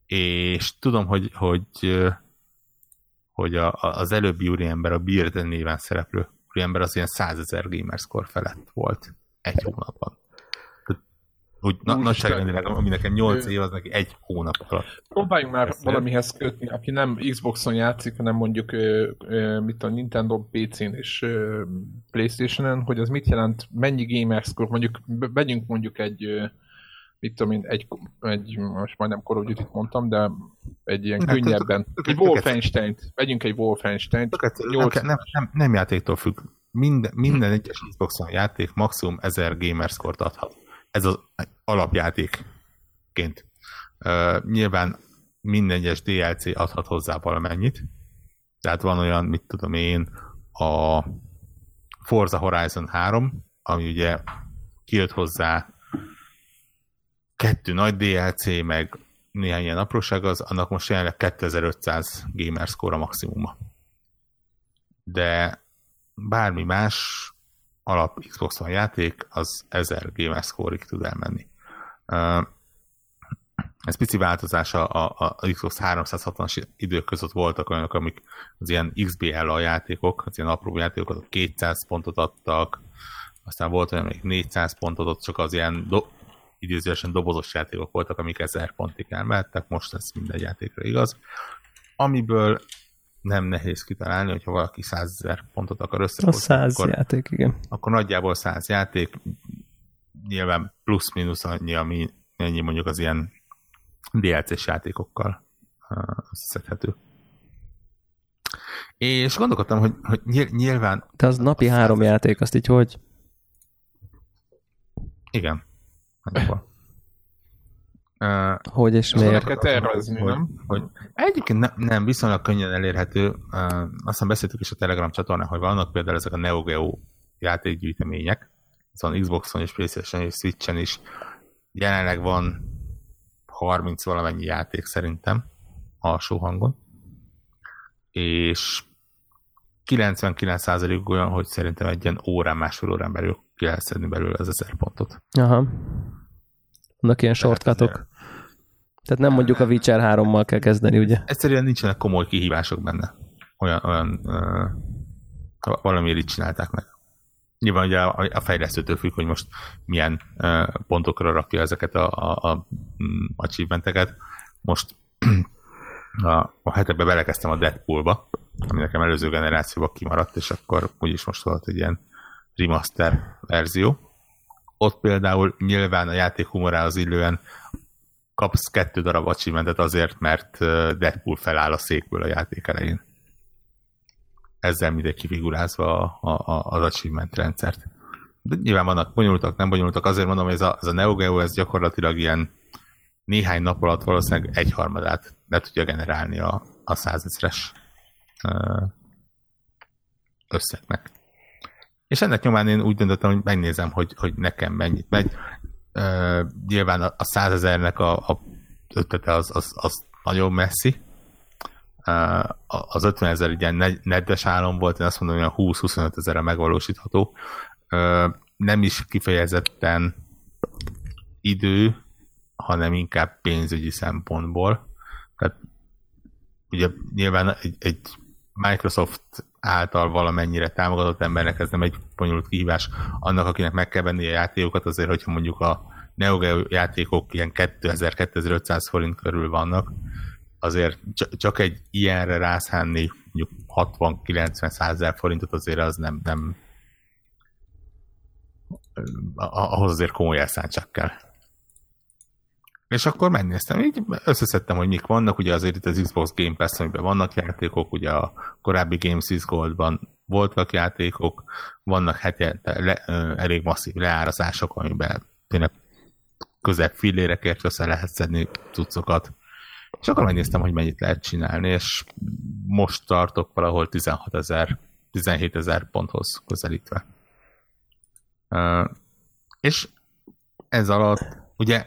[SPEAKER 2] És tudom, hogy, hogy, hogy a, az előbbi úriember, a Beard néven szereplő úriember az ilyen 100 ezer gamerscore felett volt egy hónapban. Úgy na, nagyságrendileg, ami nekem 8 év, az neki egy hónap alatt.
[SPEAKER 1] Próbáljunk már Ezt valamihez kötni, aki nem Xboxon játszik, hanem mondjuk mit a Nintendo PC-n és Playstation-en, hogy az mit jelent, mennyi gamerscore, mondjuk vegyünk mondjuk egy mit tudom én, egy, egy most majdnem Call of Duty-t mondtam, de egy ilyen hát, könnyebben. Egy Wolfenstein-t, vegyünk egy Wolfenstein-t.
[SPEAKER 2] Nem, nem, nem, nem játéktól függ. Minden, minden egyes Xboxon játék maximum 1000 gamerscore-t adhat ez az alapjátékként. Uh, nyilván minden egyes DLC adhat hozzá valamennyit. Tehát van olyan, mit tudom én, a Forza Horizon 3, ami ugye kijött hozzá kettő nagy DLC, meg néhány ilyen apróság, az annak most jelenleg 2500 gamerscore a maximuma. De bármi más alap Xbox játék, az 1000 gamerscore-ig tud elmenni. Ez pici változása a, a, a Xbox 360-as idők között voltak olyanok, amik az ilyen XBL-a játékok, az ilyen apró játékok, 200 pontot adtak, aztán volt olyan, amik 400 pontot ott csak az ilyen do, idézőesen dobozos játékok voltak, amik 1000 pontig elmehettek, most ez minden játékra igaz. Amiből nem nehéz kitalálni, hogyha valaki 100 ezer pontot akar összehozni.
[SPEAKER 3] A 100 akkor, játék, igen.
[SPEAKER 2] Akkor nagyjából 100 játék, nyilván plusz-minusz annyi, ami ennyi mondjuk az ilyen DLC-s játékokkal összeszedhető. És gondolkodtam, hogy, hogy nyilván...
[SPEAKER 3] De az napi három játék, azt így hogy?
[SPEAKER 2] Igen.
[SPEAKER 3] Uh, hogy és miért? Kell
[SPEAKER 1] tervezni, hogy, nem?
[SPEAKER 2] Hogy, egyébként ne, nem, viszonylag könnyen elérhető. Uh, aztán beszéltük is a Telegram csatornán, hogy vannak például ezek a Neo Geo játékgyűjtemények. Ez van Xboxon és Playstation és Switchen is. Jelenleg van 30 valamennyi játék szerintem, alsó hangon. És 99% olyan, hogy szerintem egy ilyen órán, másfél órán belül ki lehet szedni belőle az 1000 pontot.
[SPEAKER 3] Aha. Vannak ilyen shortcutok. Tehát nem mondjuk a Witcher 3-mal kell kezdeni, ugye?
[SPEAKER 2] Egyszerűen nincsenek komoly kihívások benne. Olyan, olyan uh, valamiért így csinálták meg. Nyilván ugye a, a fejlesztőtől függ, hogy most milyen uh, pontokra rakja ezeket a, a, a mm, achievementeket. Most *clears throat* a, a hetekben belekezdtem a Deadpoolba, ami nekem előző generációban kimaradt, és akkor úgyis most volt egy ilyen remaster verzió. Ott például nyilván a játék humorához illően kapsz kettő darab achievementet azért, mert Deadpool feláll a székből a játék elején. Ezzel mindegy kifigurázva a, a, az achievement rendszert. De nyilván vannak bonyolultak, nem bonyolultak, azért mondom, hogy ez a, ez a Neo Geo, ez gyakorlatilag ilyen néhány nap alatt valószínűleg egyharmadát le tudja generálni a, a százezres összegnek. És ennek nyomán én úgy döntöttem, hogy megnézem, hogy, hogy nekem mennyit megy. Uh, nyilván a százezernek a, a ötlete az, az, az nagyon messzi. Az 50 ezer ilyen nedves álom volt, én azt mondom, hogy 20-25 ezerre megvalósítható. Nem is kifejezetten idő, hanem inkább pénzügyi szempontból. Tehát ugye nyilván egy, egy Microsoft által valamennyire támogatott embernek ez nem egy bonyolult kihívás. Annak, akinek meg kell venni a játékokat, azért, hogyha mondjuk a Neo Geo játékok ilyen 2000-2500 forint körül vannak, azért csak egy ilyenre rászánni mondjuk 60-90 ezer forintot azért az nem, nem ahhoz azért komoly elszántság kell. És akkor megnéztem, így összeszedtem, hogy mik vannak, ugye azért itt az Xbox Game Pass, amiben vannak játékok, ugye a korábbi Games is Goldban voltak játékok, vannak hetente elég masszív leárazások, amiben tényleg közebb fillérekért össze lehet szedni cuccokat. És akkor megnéztem, hogy mennyit lehet csinálni, és most tartok valahol 16 ezer, 17 ezer ponthoz közelítve. És ez alatt, ugye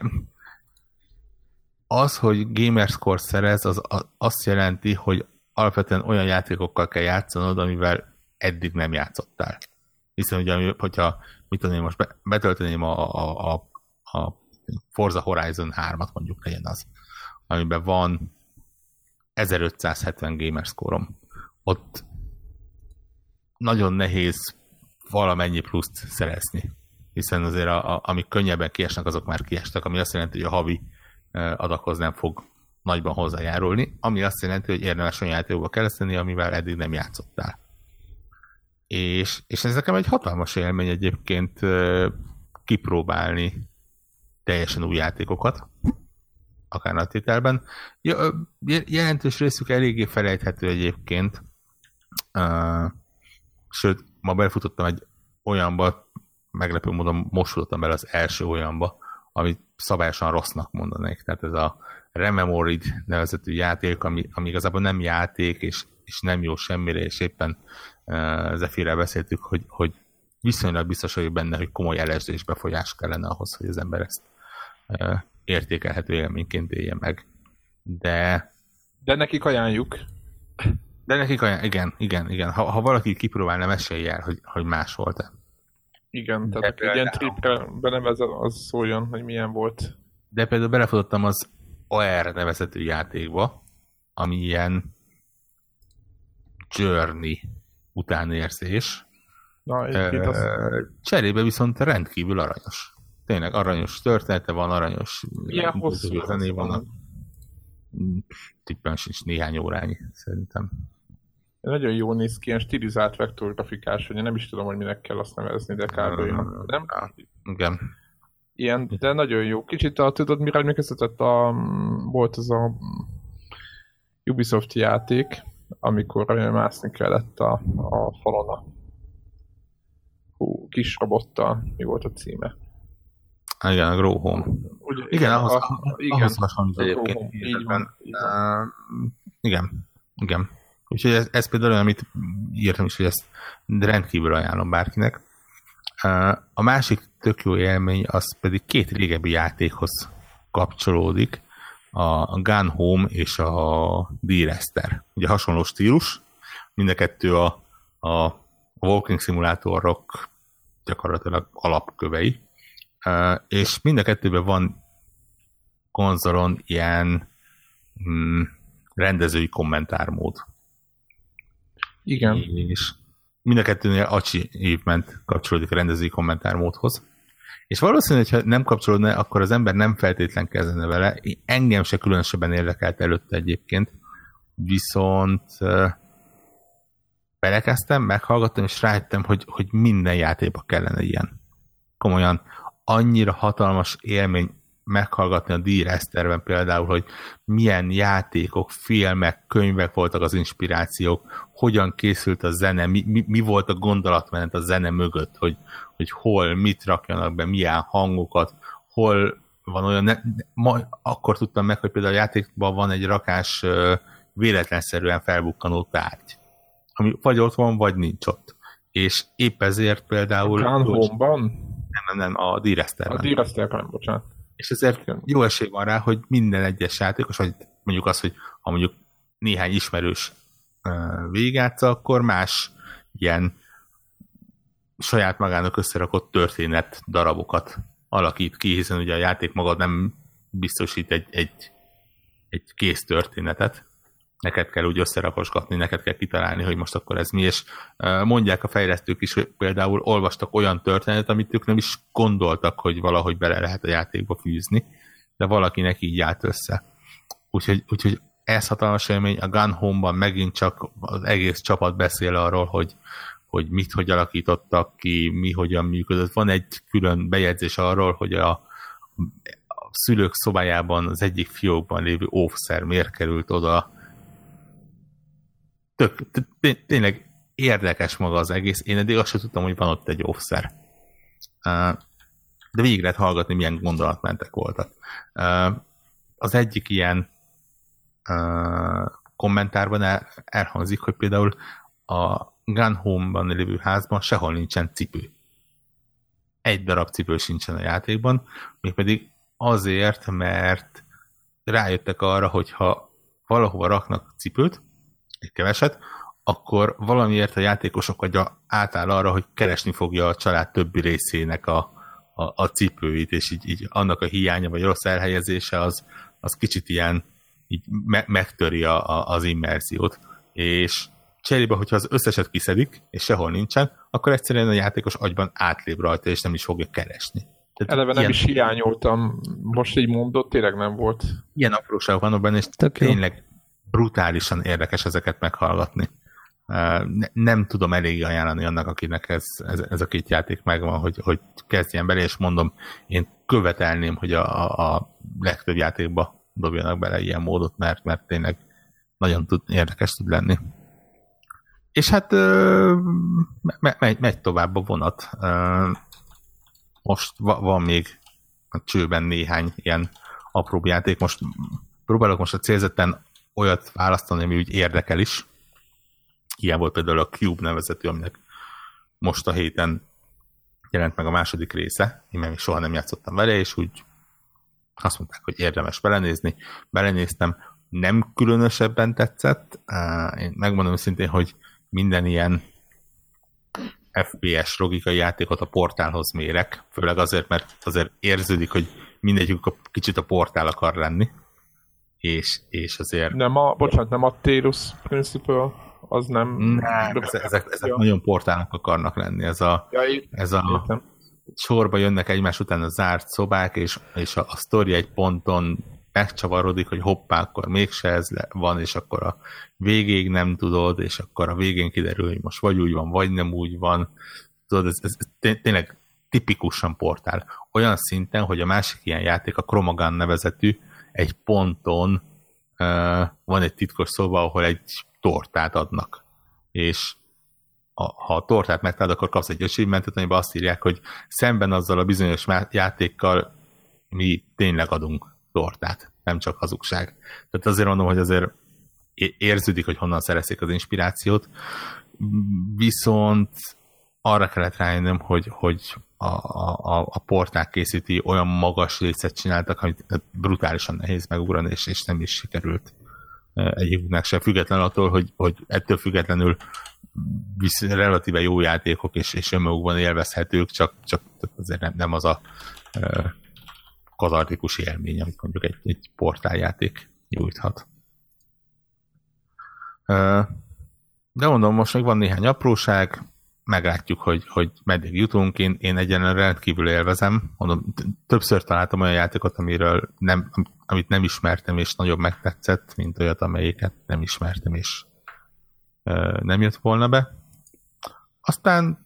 [SPEAKER 2] az, hogy gamerscore szerez, az azt jelenti, hogy alapvetően olyan játékokkal kell játszanod, amivel eddig nem játszottál. Hiszen ugye, hogyha mit tudom én most betölteném a, a, a, a Forza Horizon 3-at mondjuk legyen az, amiben van 1570 gamerscore-om. Ott nagyon nehéz valamennyi pluszt szerezni. Hiszen azért a, a, amik könnyebben kiesnek, azok már kiestek, ami azt jelenti, hogy a havi adakhoz nem fog nagyban hozzájárulni, ami azt jelenti, hogy érdemes olyan játékokba kereszteni, amivel eddig nem játszottál. És, és ez nekem egy hatalmas élmény egyébként kipróbálni teljesen új játékokat, akár a tételben. Jelentős részük eléggé felejthető egyébként, sőt, ma belefutottam egy olyanba, meglepő módon most futottam bele az első olyanba, amit szabályosan rossznak mondanék. Tehát ez a Rememorid nevezetű játék, ami, ami igazából nem játék, és, és nem jó semmire, és éppen uh, Zephyr beszéltük, hogy, hogy viszonylag biztos vagyok benne, hogy komoly LSD és befolyás kellene ahhoz, hogy az ember ezt uh, értékelhető élményként élje meg. De...
[SPEAKER 1] De nekik ajánljuk.
[SPEAKER 2] De nekik ajánljuk, igen, igen, igen. Ha, ha valaki kipróbálna, mesélj el, hogy, hogy más volt-e.
[SPEAKER 1] Igen, tehát egy ilyen tripre benevez, az szóljon, hogy milyen volt.
[SPEAKER 2] De például belefutottam az OR nevezetű játékba, ami ilyen Journey utánérzés. Na, uh, az... Cserébe viszont rendkívül aranyos. Tényleg aranyos története van, aranyos
[SPEAKER 1] Milyen hosszú
[SPEAKER 2] zené van. Tippen sincs néhány órányi, szerintem.
[SPEAKER 1] Nagyon jó néz ki, ilyen stilizált vektorgrafikás, hogy én nem is tudom, hogy minek kell azt nevezni, de kb. Uh, nem?
[SPEAKER 2] Igen.
[SPEAKER 1] Ilyen, de nagyon jó. Kicsit a, tudod, mire emlékeztetett a, volt az a Ubisoft játék, amikor mászni kellett a, a falon a hú, kis robottal. Mi volt a címe?
[SPEAKER 2] Igen, a Grow Home.
[SPEAKER 1] Ugye,
[SPEAKER 2] igen, ahhoz,
[SPEAKER 1] a, igen,
[SPEAKER 2] ahhoz hasonlít egyébként.
[SPEAKER 1] Így van. Így
[SPEAKER 2] van. Uh, igen, igen. Úgyhogy ez, ez például olyan, amit írtam is, hogy ezt rendkívül ajánlom bárkinek. A másik tök jó élmény, az pedig két régebbi játékhoz kapcsolódik. a Gun Home és a D-Rester. Ugye hasonló stílus, mind a kettő a, a walking szimulátorok gyakorlatilag alapkövei, és mind a kettőben van konzolon ilyen mm, rendezői kommentármód.
[SPEAKER 1] Igen.
[SPEAKER 2] És mind a kettőnél achievement kapcsolódik a rendezői kommentármódhoz. És valószínűleg, hogyha nem kapcsolódna, akkor az ember nem feltétlen kezdene vele. Engem se különösebben érdekelt előtte egyébként, viszont belekezdtem, meghallgattam, és rájöttem, hogy, hogy minden játékban kellene ilyen. Komolyan, annyira hatalmas élmény meghallgatni a D-Resterben például, hogy milyen játékok, filmek, könyvek voltak az inspirációk, hogyan készült a zene, mi, mi, mi volt a gondolatmenet a zene mögött, hogy, hogy hol, mit rakjanak be, milyen hangokat, hol van olyan, ne, ma, akkor tudtam meg, hogy például a játékban van egy rakás véletlenszerűen felbukkanó tárgy, ami vagy ott van, vagy nincs ott. És épp ezért például...
[SPEAKER 1] A Home-ban?
[SPEAKER 2] Nem, nem, nem, a D-Resterben.
[SPEAKER 1] A D-Resterben, bocsánat.
[SPEAKER 2] És ezért jó esély van rá, hogy minden egyes játékos, vagy mondjuk az, hogy ha mondjuk néhány ismerős végigátsza, akkor más ilyen saját magának összerakott történet darabokat alakít ki, hiszen ugye a játék maga nem biztosít egy, egy, egy kész történetet, neked kell úgy összerakosgatni, neked kell kitalálni, hogy most akkor ez mi, és mondják a fejlesztők is, hogy például olvastak olyan történetet, amit ők nem is gondoltak, hogy valahogy bele lehet a játékba fűzni, de valakinek így állt össze. Úgyhogy, úgyhogy ez hatalmas élmény, a Gun Home-ban megint csak az egész csapat beszél arról, hogy, hogy mit, hogy alakítottak ki, mi hogyan működött. Van egy külön bejegyzés arról, hogy a, a szülők szobájában az egyik fiókban lévő óvszer miért került oda, tök, tényleg érdekes maga az egész. Én eddig azt sem tudtam, hogy van ott egy offszer. De végig lehet hallgatni, milyen gondolatmentek voltak. Az egyik ilyen kommentárban el, elhangzik, hogy például a Gun Home-ban lévő házban sehol nincsen cipő. Egy darab cipő sincsen a játékban, mégpedig azért, mert rájöttek arra, hogy ha valahova raknak cipőt, egy keveset, akkor valamiért a játékosok agya átáll arra, hogy keresni fogja a család többi részének a, a, a cipőit, és így, így annak a hiánya vagy rossz elhelyezése az, az kicsit ilyen így me- megtöri a, a, az immerziót. És cserébe, hogyha az összeset kiszedik, és sehol nincsen, akkor egyszerűen a játékos agyban átlép rajta, és nem is fogja keresni.
[SPEAKER 1] Tehát Eleve nem ilyen... is hiányoltam, most így mondott, tényleg nem volt.
[SPEAKER 2] Ilyen apróságok vannak benne, és Tök tényleg brutálisan érdekes ezeket meghallgatni. Nem tudom elég ajánlani annak, akinek ez, ez, ez a két játék megvan, hogy, hogy kezdjen bele, és mondom, én követelném, hogy a, a legtöbb játékba dobjanak bele ilyen módot, mert, mert tényleg nagyon tud, érdekes tud lenni. És hát me, megy, megy tovább a vonat. Most van még a csőben néhány ilyen apróbb játék. Most próbálok most a célzetten olyat választani, ami úgy érdekel is. Ilyen volt például a Cube nevezetű, aminek most a héten jelent meg a második része, én még soha nem játszottam vele, és úgy azt mondták, hogy érdemes belenézni. Belenéztem, nem különösebben tetszett. Én megmondom szintén, hogy minden ilyen FPS logikai játékot a portálhoz mérek, főleg azért, mert azért érződik, hogy mindegyik kicsit a portál akar lenni és, és azért...
[SPEAKER 1] Nem a, bocsánat, nem a Télus Principle, az nem...
[SPEAKER 2] Nem, ezek, ezek, ezek ja. nagyon portálnak akarnak lenni, ez a, ja, ez a értem. sorba jönnek egymás után a zárt szobák, és, és a, a sztori egy ponton megcsavarodik, hogy hoppá, akkor mégse ez van, és akkor a végéig nem tudod, és akkor a végén kiderül, hogy most vagy úgy van, vagy nem úgy van. Tudod, ez, ez, tényleg tipikusan portál. Olyan szinten, hogy a másik ilyen játék, a Chromagun nevezetű, egy ponton uh, van egy titkos szoba, ahol egy tortát adnak. És a, ha a tortát megtalálod, akkor kapsz egy achievementet, amiben azt írják, hogy szemben azzal a bizonyos játékkal mi tényleg adunk tortát, nem csak hazugság. Tehát azért mondom, hogy azért érződik, hogy honnan szerezték az inspirációt, viszont arra kellett rájönnöm, hogy, hogy a, a, a porták készíti, olyan magas részet csináltak, amit brutálisan nehéz megugrani, és, és nem is sikerült egyiknek se, független attól, hogy, hogy ettől függetlenül visz, relatíve jó játékok, és, és önmagukban élvezhetők, csak, csak azért nem, nem az a e, katartikus élmény, amit mondjuk egy, egy portáljáték nyújthat. E, de mondom, most még van néhány apróság, meglátjuk, hogy, hogy meddig jutunk. Én, én egyenlően rendkívül élvezem. Mondom, többször találtam olyan játékot, amiről nem, amit nem ismertem, és nagyobb megtetszett, mint olyat, amelyiket nem ismertem, és ö, nem jött volna be. Aztán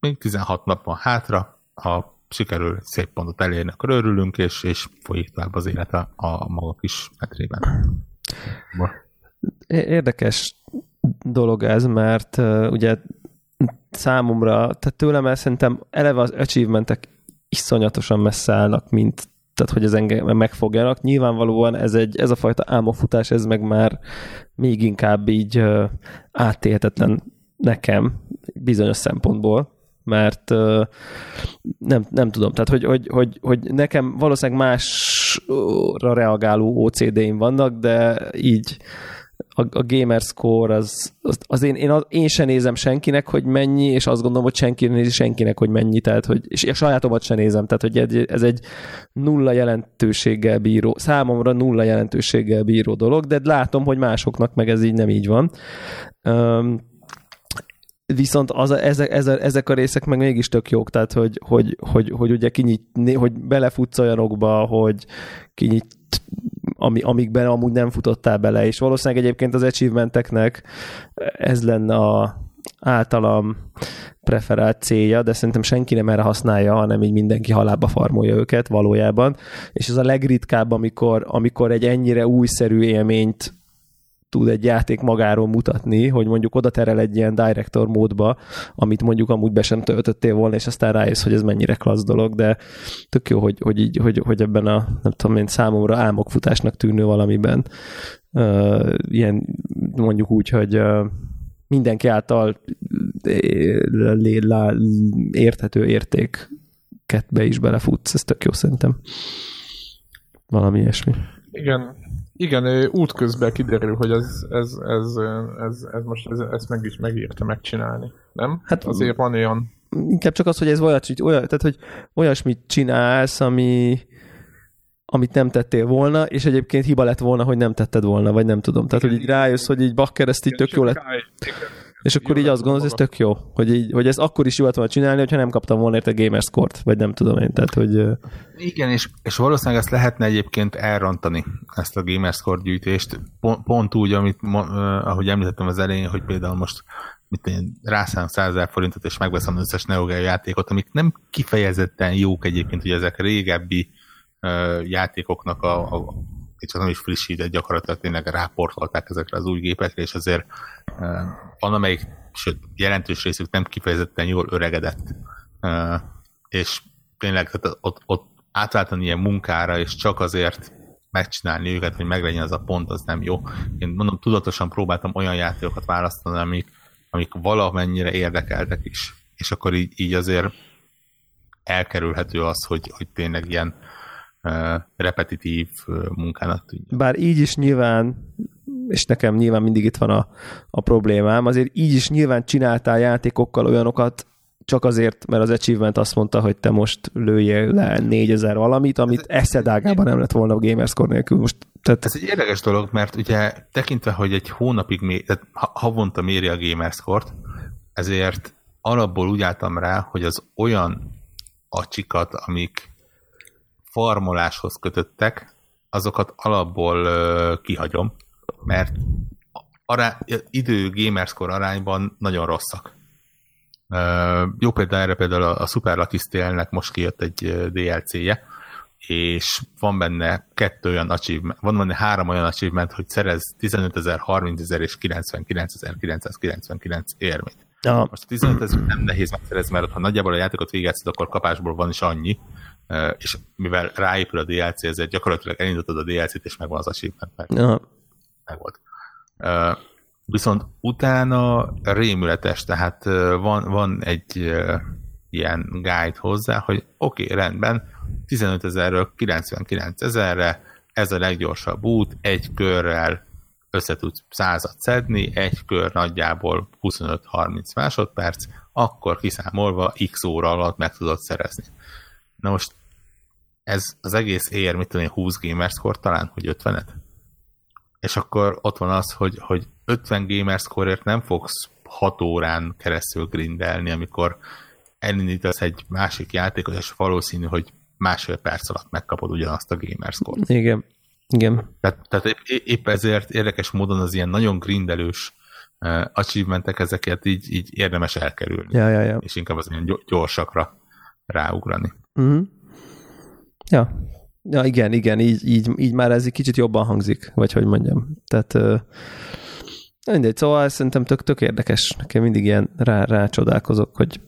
[SPEAKER 2] még 16 nap van hátra, ha sikerül szép pontot elérni, akkor örülünk, és, és folyik tovább az élet a, a maga kis metrében.
[SPEAKER 3] Érdekes dolog ez, mert ugye számomra, tehát tőlem el szerintem eleve az achievementek iszonyatosan messze állnak, mint tehát hogy ez engem megfogjanak. Nyilvánvalóan ez, egy, ez a fajta álmokfutás, ez meg már még inkább így uh, átélhetetlen nekem bizonyos szempontból, mert uh, nem, nem tudom, tehát hogy, hogy, hogy, hogy nekem valószínűleg másra reagáló OCD-im vannak, de így a, a gamer score az, az, az én, én, az, én sem nézem senkinek, hogy mennyi, és azt gondolom, hogy senki nézi senkinek, hogy mennyi, tehát, hogy, és a sajátomat sem nézem, tehát, hogy egy, ez egy nulla jelentőséggel bíró, számomra nulla jelentőséggel bíró dolog, de látom, hogy másoknak meg ez így nem így van. Um, viszont az, ezek, ezek, ezek a részek meg mégis tök jók, tehát hogy, hogy, hogy, hogy ugye kinyit, hogy belefutsz olyanokba, hogy kinyit ami, amikben amúgy nem futottál bele, és valószínűleg egyébként az achievementeknek ez lenne a általam preferált célja, de szerintem senki nem erre használja, hanem így mindenki halába farmolja őket valójában, és ez a legritkább, amikor, amikor egy ennyire újszerű élményt tud egy játék magáról mutatni, hogy mondjuk oda terel egy ilyen director módba, amit mondjuk amúgy be sem töltöttél volna, és aztán rájössz, hogy ez mennyire klassz dolog, de tök jó, hogy, hogy, így, hogy, hogy ebben a, nem tudom én, számomra álmokfutásnak tűnő valamiben uh, ilyen mondjuk úgy, hogy uh, mindenki által érthető értéket be is belefutsz, ez tök jó szerintem. Valami ilyesmi.
[SPEAKER 1] Igen, igen, útközben kiderül, hogy ez, ez, ez, ez, ez most ez, ezt meg is megírta megcsinálni, nem? Hát azért van olyan...
[SPEAKER 3] Inkább csak az, hogy ez olyat, olyan, tehát, hogy olyasmit csinálsz, ami, amit nem tettél volna, és egyébként hiba lett volna, hogy nem tetted volna, vagy nem tudom. Tehát, igen, hogy így rájössz, hogy így bakker, ezt így tök jó lett. És akkor így azt gondolod, ez tök jó, hogy, így, hogy ez akkor is jó volna csinálni, hogyha nem kaptam volna érte gamerscore vagy nem tudom én. Tehát, hogy...
[SPEAKER 2] Igen, és, és valószínűleg ezt lehetne egyébként elrontani, ezt a gamerscore gyűjtést, pont, pont úgy, amit, ahogy említettem az elején, hogy például most mit én rászám 100 forintot, és megveszem az összes Neo Geo játékot, amik nem kifejezetten jók egyébként, hogy ezek régebbi játékoknak a, a csak nem is frissített, gyakorlatilag tényleg ráportolták ezekre az új gépekre, és azért van, amelyik, sőt, jelentős részük nem kifejezetten jól öregedett. És tényleg tehát ott, ott átváltani ilyen munkára, és csak azért megcsinálni őket, hogy meglegyen az a pont, az nem jó. Én mondom, tudatosan próbáltam olyan játékokat választani, amik, amik valamennyire érdekeltek is. És akkor így, így azért elkerülhető az, hogy, hogy tényleg ilyen repetitív munkának tűnjön.
[SPEAKER 3] Bár így is nyilván, és nekem nyilván mindig itt van a, a problémám, azért így is nyilván csináltál játékokkal olyanokat, csak azért, mert az achievement azt mondta, hogy te most lőjél le 4000 valamit, amit ez eszedágában nem lett volna a Gamerscore nélkül. Most,
[SPEAKER 2] tehát... Ez egy érdekes dolog, mert ugye tekintve, hogy egy hónapig, mé... tehát havonta méri a Gamerscore-t, ezért alapból úgy álltam rá, hogy az olyan acsikat, amik farmoláshoz kötöttek, azokat alapból uh, kihagyom, mert ará, idő gamerscore arányban nagyon rosszak. Uh, jó példa erre például a, a Super Lucky Stale-nek most kijött egy DLC-je, és van benne kettő olyan achievement, van benne három olyan achievement, hogy szerez 15 ezer, 30 ezer és 99.999 érményt. Ja. Most a 15 ezer nem nehéz megszerezni, mert ha nagyjából a játékot végigjátszod, akkor kapásból van is annyi, és mivel ráépül a DLC, ezért gyakorlatilag elindítod a DLC-t, és megvan az achievement. Meg, ja. meg volt. Viszont utána rémületes, tehát van, van egy ilyen guide hozzá, hogy oké, okay, rendben, 15 ezerről 99 ezerre, ez a leggyorsabb út, egy körrel össze tudsz százat szedni, egy kör nagyjából 25-30 másodperc, akkor kiszámolva x óra alatt meg tudod szerezni. Na most ez az egész ér, mit tudom 20 gamerscore talán, hogy 50-et? És akkor ott van az, hogy, hogy 50 gamerscore-ért nem fogsz 6 órán keresztül grindelni, amikor elindítasz egy másik játékot, és valószínű, hogy másfél perc alatt megkapod ugyanazt a gamerscore-t.
[SPEAKER 3] Igen. Igen.
[SPEAKER 2] Tehát, tehát épp, épp ezért érdekes módon az ilyen nagyon grindelős uh, achievementek, ezeket így, így érdemes elkerülni.
[SPEAKER 3] Ja, ja, ja.
[SPEAKER 2] És inkább az ilyen gyorsakra ráugrani.
[SPEAKER 3] Uh-huh. Ja. Ja, igen, igen, így, így, így már ez egy kicsit jobban hangzik, vagy hogy mondjam. Tehát uh, mindegy, szóval szerintem tök, tök érdekes. Nekem mindig ilyen rá, rácsodálkozok, hogy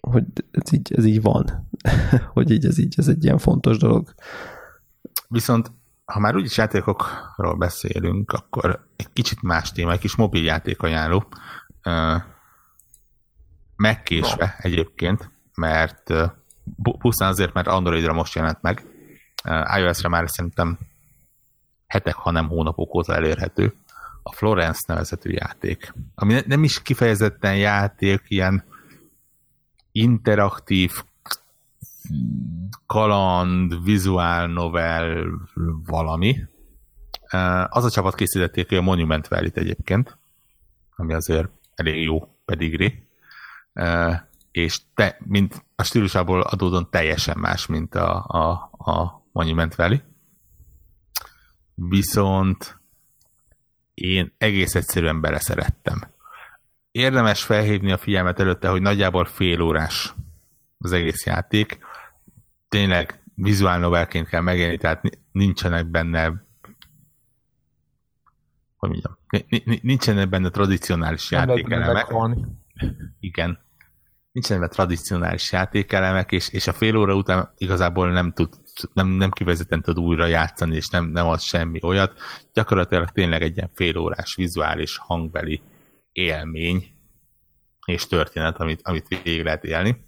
[SPEAKER 3] hogy ez így, ez így van. *laughs* hogy így ez így, ez egy ilyen fontos dolog.
[SPEAKER 2] Viszont ha már úgyis játékokról beszélünk, akkor egy kicsit más téma, egy kis mobiljáték ajánló. Megkésve egyébként, mert pusztán azért, mert Androidra most jelent meg. iOS-re már szerintem hetek, ha nem hónapok óta elérhető. A Florence nevezetű játék, ami nem is kifejezetten játék, ilyen interaktív kaland, vizuál novel valami. Az a csapat készítették a Monument valley egyébként, ami azért elég jó pedigri, és te, mint a stílusából adódóan teljesen más, mint a, a, a Monument Valley. Viszont én egész egyszerűen beleszerettem. Érdemes felhívni a figyelmet előtte, hogy nagyjából fél órás az egész játék tényleg vizuál novelként kell megélni, tehát nincsenek benne hogy mondjam, nincsenek benne tradicionális játékelemek. Igen. Nincsenek tradicionális játékelemek, és, és a fél óra után igazából nem tud nem, nem kivezetten tud újra játszani, és nem, nem ad semmi olyat. Gyakorlatilag tényleg egy ilyen fél órás vizuális hangbeli élmény és történet, amit, amit végig lehet élni.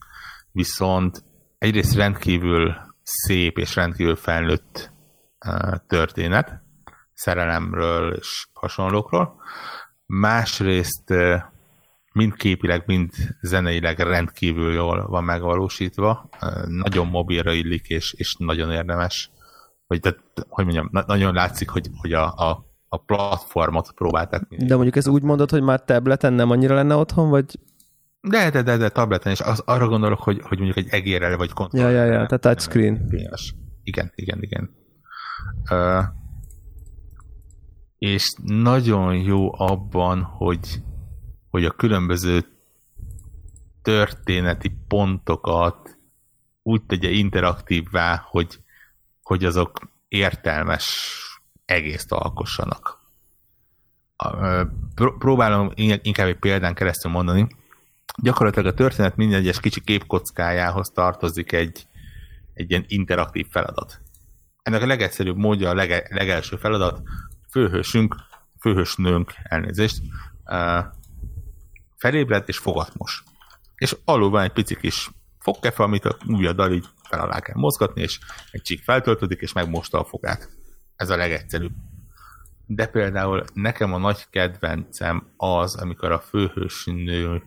[SPEAKER 2] Viszont egyrészt rendkívül szép és rendkívül felnőtt történet, szerelemről és hasonlókról. Másrészt mind képileg, mind zeneileg rendkívül jól van megvalósítva, nagyon mobilra illik, és, és nagyon érdemes. Hogy, tehát, hogy mondjam, nagyon látszik, hogy, hogy a, a, a platformot próbálták.
[SPEAKER 3] De mondjuk ez úgy mondod, hogy már tableten nem annyira lenne otthon, vagy
[SPEAKER 2] de, de, de, de tableten, és az, arra gondolok, hogy, hogy mondjuk egy egérrel vagy
[SPEAKER 3] kontrollerrel. Ja, ja, ja, tehát touchscreen.
[SPEAKER 2] Igen, igen, igen. Uh, és nagyon jó abban, hogy, hogy a különböző történeti pontokat úgy tegye interaktívvá, hogy, hogy azok értelmes egészt alkossanak. Próbálom inkább egy példán keresztül mondani, gyakorlatilag a történet minden egyes kicsi képkockájához tartozik egy, egy ilyen interaktív feladat. Ennek a legegyszerűbb módja a lege, legelső feladat, főhősünk, főhősnőnk, elnézést, uh, felébred és fogat mos. És alul van egy pici kis fogkefe, amit a ujjaddal így fel alá kell mozgatni, és egy csík feltöltődik, és megmosta a fogát. Ez a legegyszerűbb. De például nekem a nagy kedvencem az, amikor a főhősnő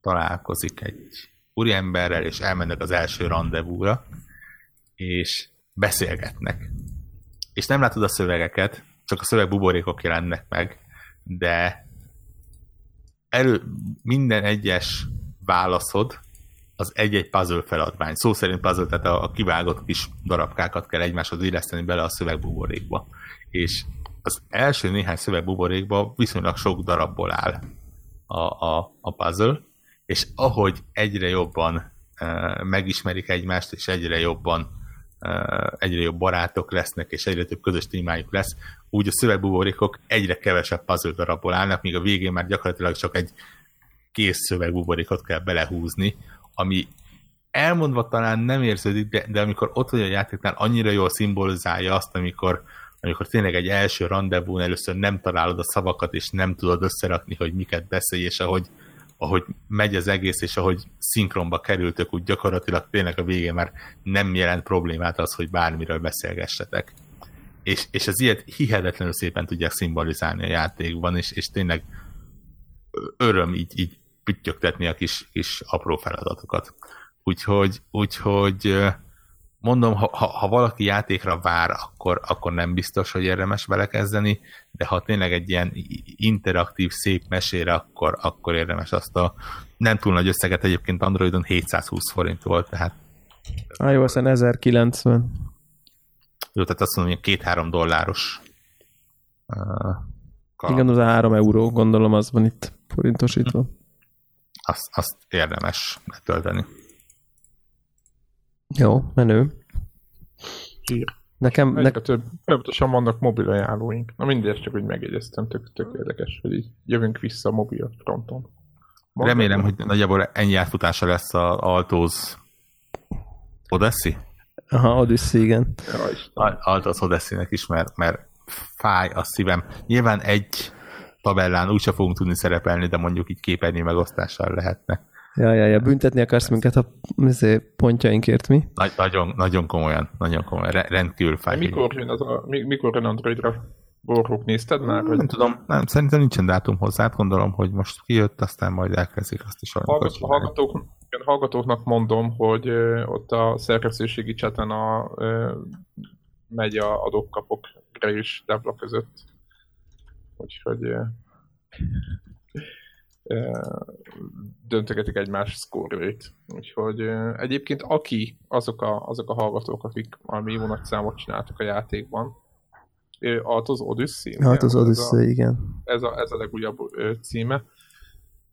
[SPEAKER 2] találkozik egy úriemberrel, és elmennek az első rendezvúra, és beszélgetnek. És nem látod a szövegeket, csak a szövegbuborékok jelennek meg, de elő, minden egyes válaszod az egy-egy puzzle feladvány. Szó szerint puzzle, tehát a, a kivágott kis darabkákat kell egymáshoz illeszteni bele a szövegbuborékba. És az első néhány szövegbuborékba viszonylag sok darabból áll a, a, a puzzle, és ahogy egyre jobban uh, megismerik egymást, és egyre jobban uh, egyre jobb barátok lesznek, és egyre több közös témájuk lesz, úgy a szövegbuborékok egyre kevesebb puzzle darabból állnak, míg a végén már gyakorlatilag csak egy kész szövegbuborékot kell belehúzni, ami elmondva talán nem érződik, de, de amikor ott vagy a játéknál, annyira jól szimbolizálja azt, amikor amikor tényleg egy első rendezvún először nem találod a szavakat, és nem tudod összerakni, hogy miket beszélj, és ahogy, ahogy megy az egész, és ahogy szinkronba kerültök, úgy gyakorlatilag tényleg a végén már nem jelent problémát az, hogy bármiről beszélgessetek. És, és az ilyet hihetetlenül szépen tudják szimbolizálni a játékban, és, és tényleg öröm így, így püttyögtetni a kis, kis apró feladatokat. Úgyhogy, úgyhogy mondom, ha, ha, ha valaki játékra vár, akkor, akkor nem biztos, hogy érdemes belekezdeni, de ha tényleg egy ilyen interaktív, szép mesére, akkor, akkor érdemes azt a nem túl nagy összeget egyébként Androidon 720 forint volt, tehát
[SPEAKER 3] iOS-en 1090.
[SPEAKER 2] Jó, tehát azt mondom, hogy két-három dolláros uh,
[SPEAKER 3] Igen, az a 3 euró, gondolom az van itt forintosítva.
[SPEAKER 2] Azt, azt érdemes letölteni.
[SPEAKER 3] Jó, menő.
[SPEAKER 1] Hír.
[SPEAKER 3] Nekem, ne...
[SPEAKER 1] Több, folyamatosan vannak mobil ajánlóink. Na mindegy, csak úgy megjegyeztem, tök, tök érdekes, hogy így jövünk vissza a mobil fronton. Mondd
[SPEAKER 2] Remélem, hogy nagyjából ennyi átfutása lesz a Altos Odyssey?
[SPEAKER 3] Aha, Odyssey, igen.
[SPEAKER 1] Ja, Isten.
[SPEAKER 2] A- Altos Odyssey-nek is, mert, mert fáj a szívem. Nyilván egy tabellán úgyse fogunk tudni szerepelni, de mondjuk így képernyő megosztással lehetne.
[SPEAKER 3] Ja, ja, ja, büntetni akarsz minket a izé, pontjainkért, mi?
[SPEAKER 2] Nagy, nagyon, nagyon komolyan, nagyon komolyan, re- rendkívül fáj.
[SPEAKER 1] Mikor jön, az a, mi, mikor jön Androidra? Borrók nézted már? Hogy
[SPEAKER 2] Nem tudom, nem, szerintem nincsen dátum hozzá, hát gondolom, hogy most kijött, aztán majd elkezdik azt is
[SPEAKER 1] Hallgat, hallgatók, igen, hallgatóknak mondom, hogy ott a szerkesztőségi cseten a, megy a adok-kapok Grey és Debla között. Úgyhogy döntögetik egymás szkórjait. Úgyhogy egyébként aki, azok a, azok a hallgatók, akik valami jó nagy számot csináltak a játékban, hát az Odyssey.
[SPEAKER 3] Hát az
[SPEAKER 1] a-
[SPEAKER 3] Odyssey, igen.
[SPEAKER 1] ez a, ez a legújabb címe,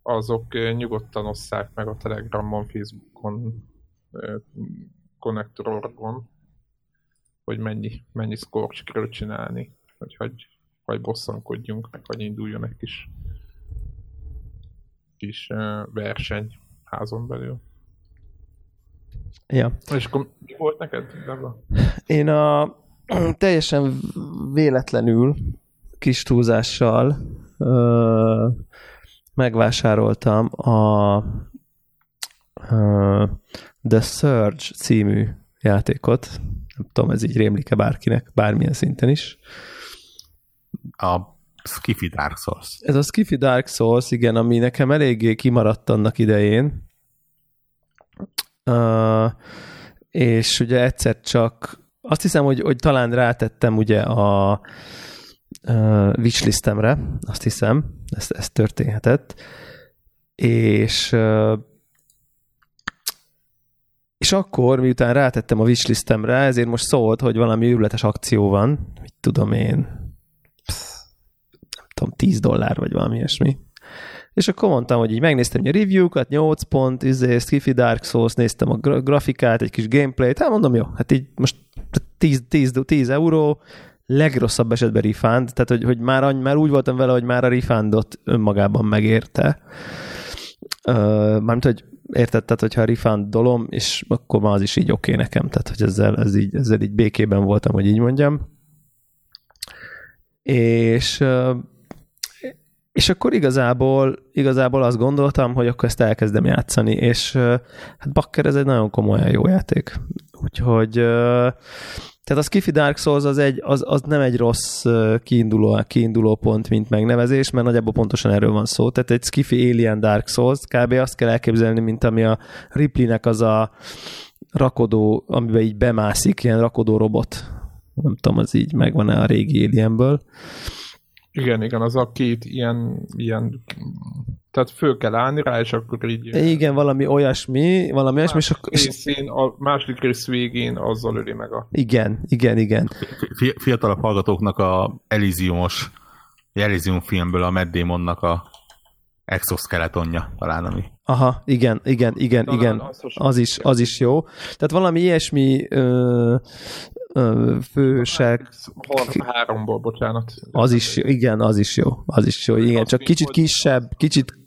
[SPEAKER 1] azok nyugodtan osszák meg a Telegramon, Facebookon, ö, konnektorokon, hogy mennyi, mennyi score sikerült csinálni, hogy hagy, vagy bosszankodjunk, meg hogy induljon egy kis kis verseny házon belül.
[SPEAKER 3] Ja.
[SPEAKER 1] És akkor mi volt neked, Debla?
[SPEAKER 3] Én a *clears throat* teljesen véletlenül, kis túlzással ö, megvásároltam a ö, The Surge című játékot. Nem tudom, ez így rémlik-e bárkinek, bármilyen szinten is.
[SPEAKER 2] A Skiffy Dark Souls.
[SPEAKER 3] Ez a Skiffy Dark Souls, igen, ami nekem eléggé kimaradt annak idején. Uh, és ugye egyszer csak azt hiszem, hogy, hogy talán rátettem ugye a uh, wishlistemre, azt hiszem, ez, ez történhetett, és uh, és akkor, miután rátettem a wishlistemre, ezért most szólt, hogy valami őrületes akció van, mit tudom én, nem tudom, 10 dollár, vagy valami ilyesmi. És akkor mondtam, hogy így megnéztem a review-kat, 8 pont, izé, Skiffy Dark Souls, néztem a gra- grafikát, egy kis gameplayt, hát mondom, jó, hát így most 10, 10, 10 euró, legrosszabb esetben refund, tehát hogy, hogy már, már úgy voltam vele, hogy már a refundot önmagában megérte. Mármint, hogy érted, tehát hogyha a refund dolom, és akkor már az is így oké okay nekem, tehát hogy ezzel, ez így, ezzel így békében voltam, hogy így mondjam. És és akkor igazából, igazából azt gondoltam, hogy akkor ezt elkezdem játszani, és hát bakker, ez egy nagyon komolyan jó játék. Úgyhogy tehát a Skiffy Dark Souls az, egy, az, az nem egy rossz kiinduló, kiinduló pont, mint megnevezés, mert nagyjából pontosan erről van szó. Tehát egy Skiffy Alien Dark Souls, kb. azt kell elképzelni, mint ami a Ripley-nek az a rakodó, amiben így bemászik, ilyen rakodó robot. Nem tudom, az így megvan-e a régi Alienből.
[SPEAKER 1] Igen, igen, az a két ilyen, ilyen tehát föl kell állni rá, és akkor így...
[SPEAKER 3] Igen, valami olyasmi, valami olyasmi, és akkor... És
[SPEAKER 1] részén, a második rész végén azzal öli meg a...
[SPEAKER 3] igen, igen, igen.
[SPEAKER 2] Fi- Fiatalabb hallgatóknak a Elysiumos, Elysium filmből a Matt Damonnak a exoskeletonja talán, ami
[SPEAKER 3] Aha, igen, igen, igen,
[SPEAKER 1] Talán
[SPEAKER 3] igen.
[SPEAKER 1] az
[SPEAKER 3] Az is, az is jó. Tehát valami ilyesmi ö, ö, fősek,
[SPEAKER 1] 33-ból, bocsánat.
[SPEAKER 3] az is, igen, az is jó. Az is jó, igen. Csak kicsit kisebb, kicsit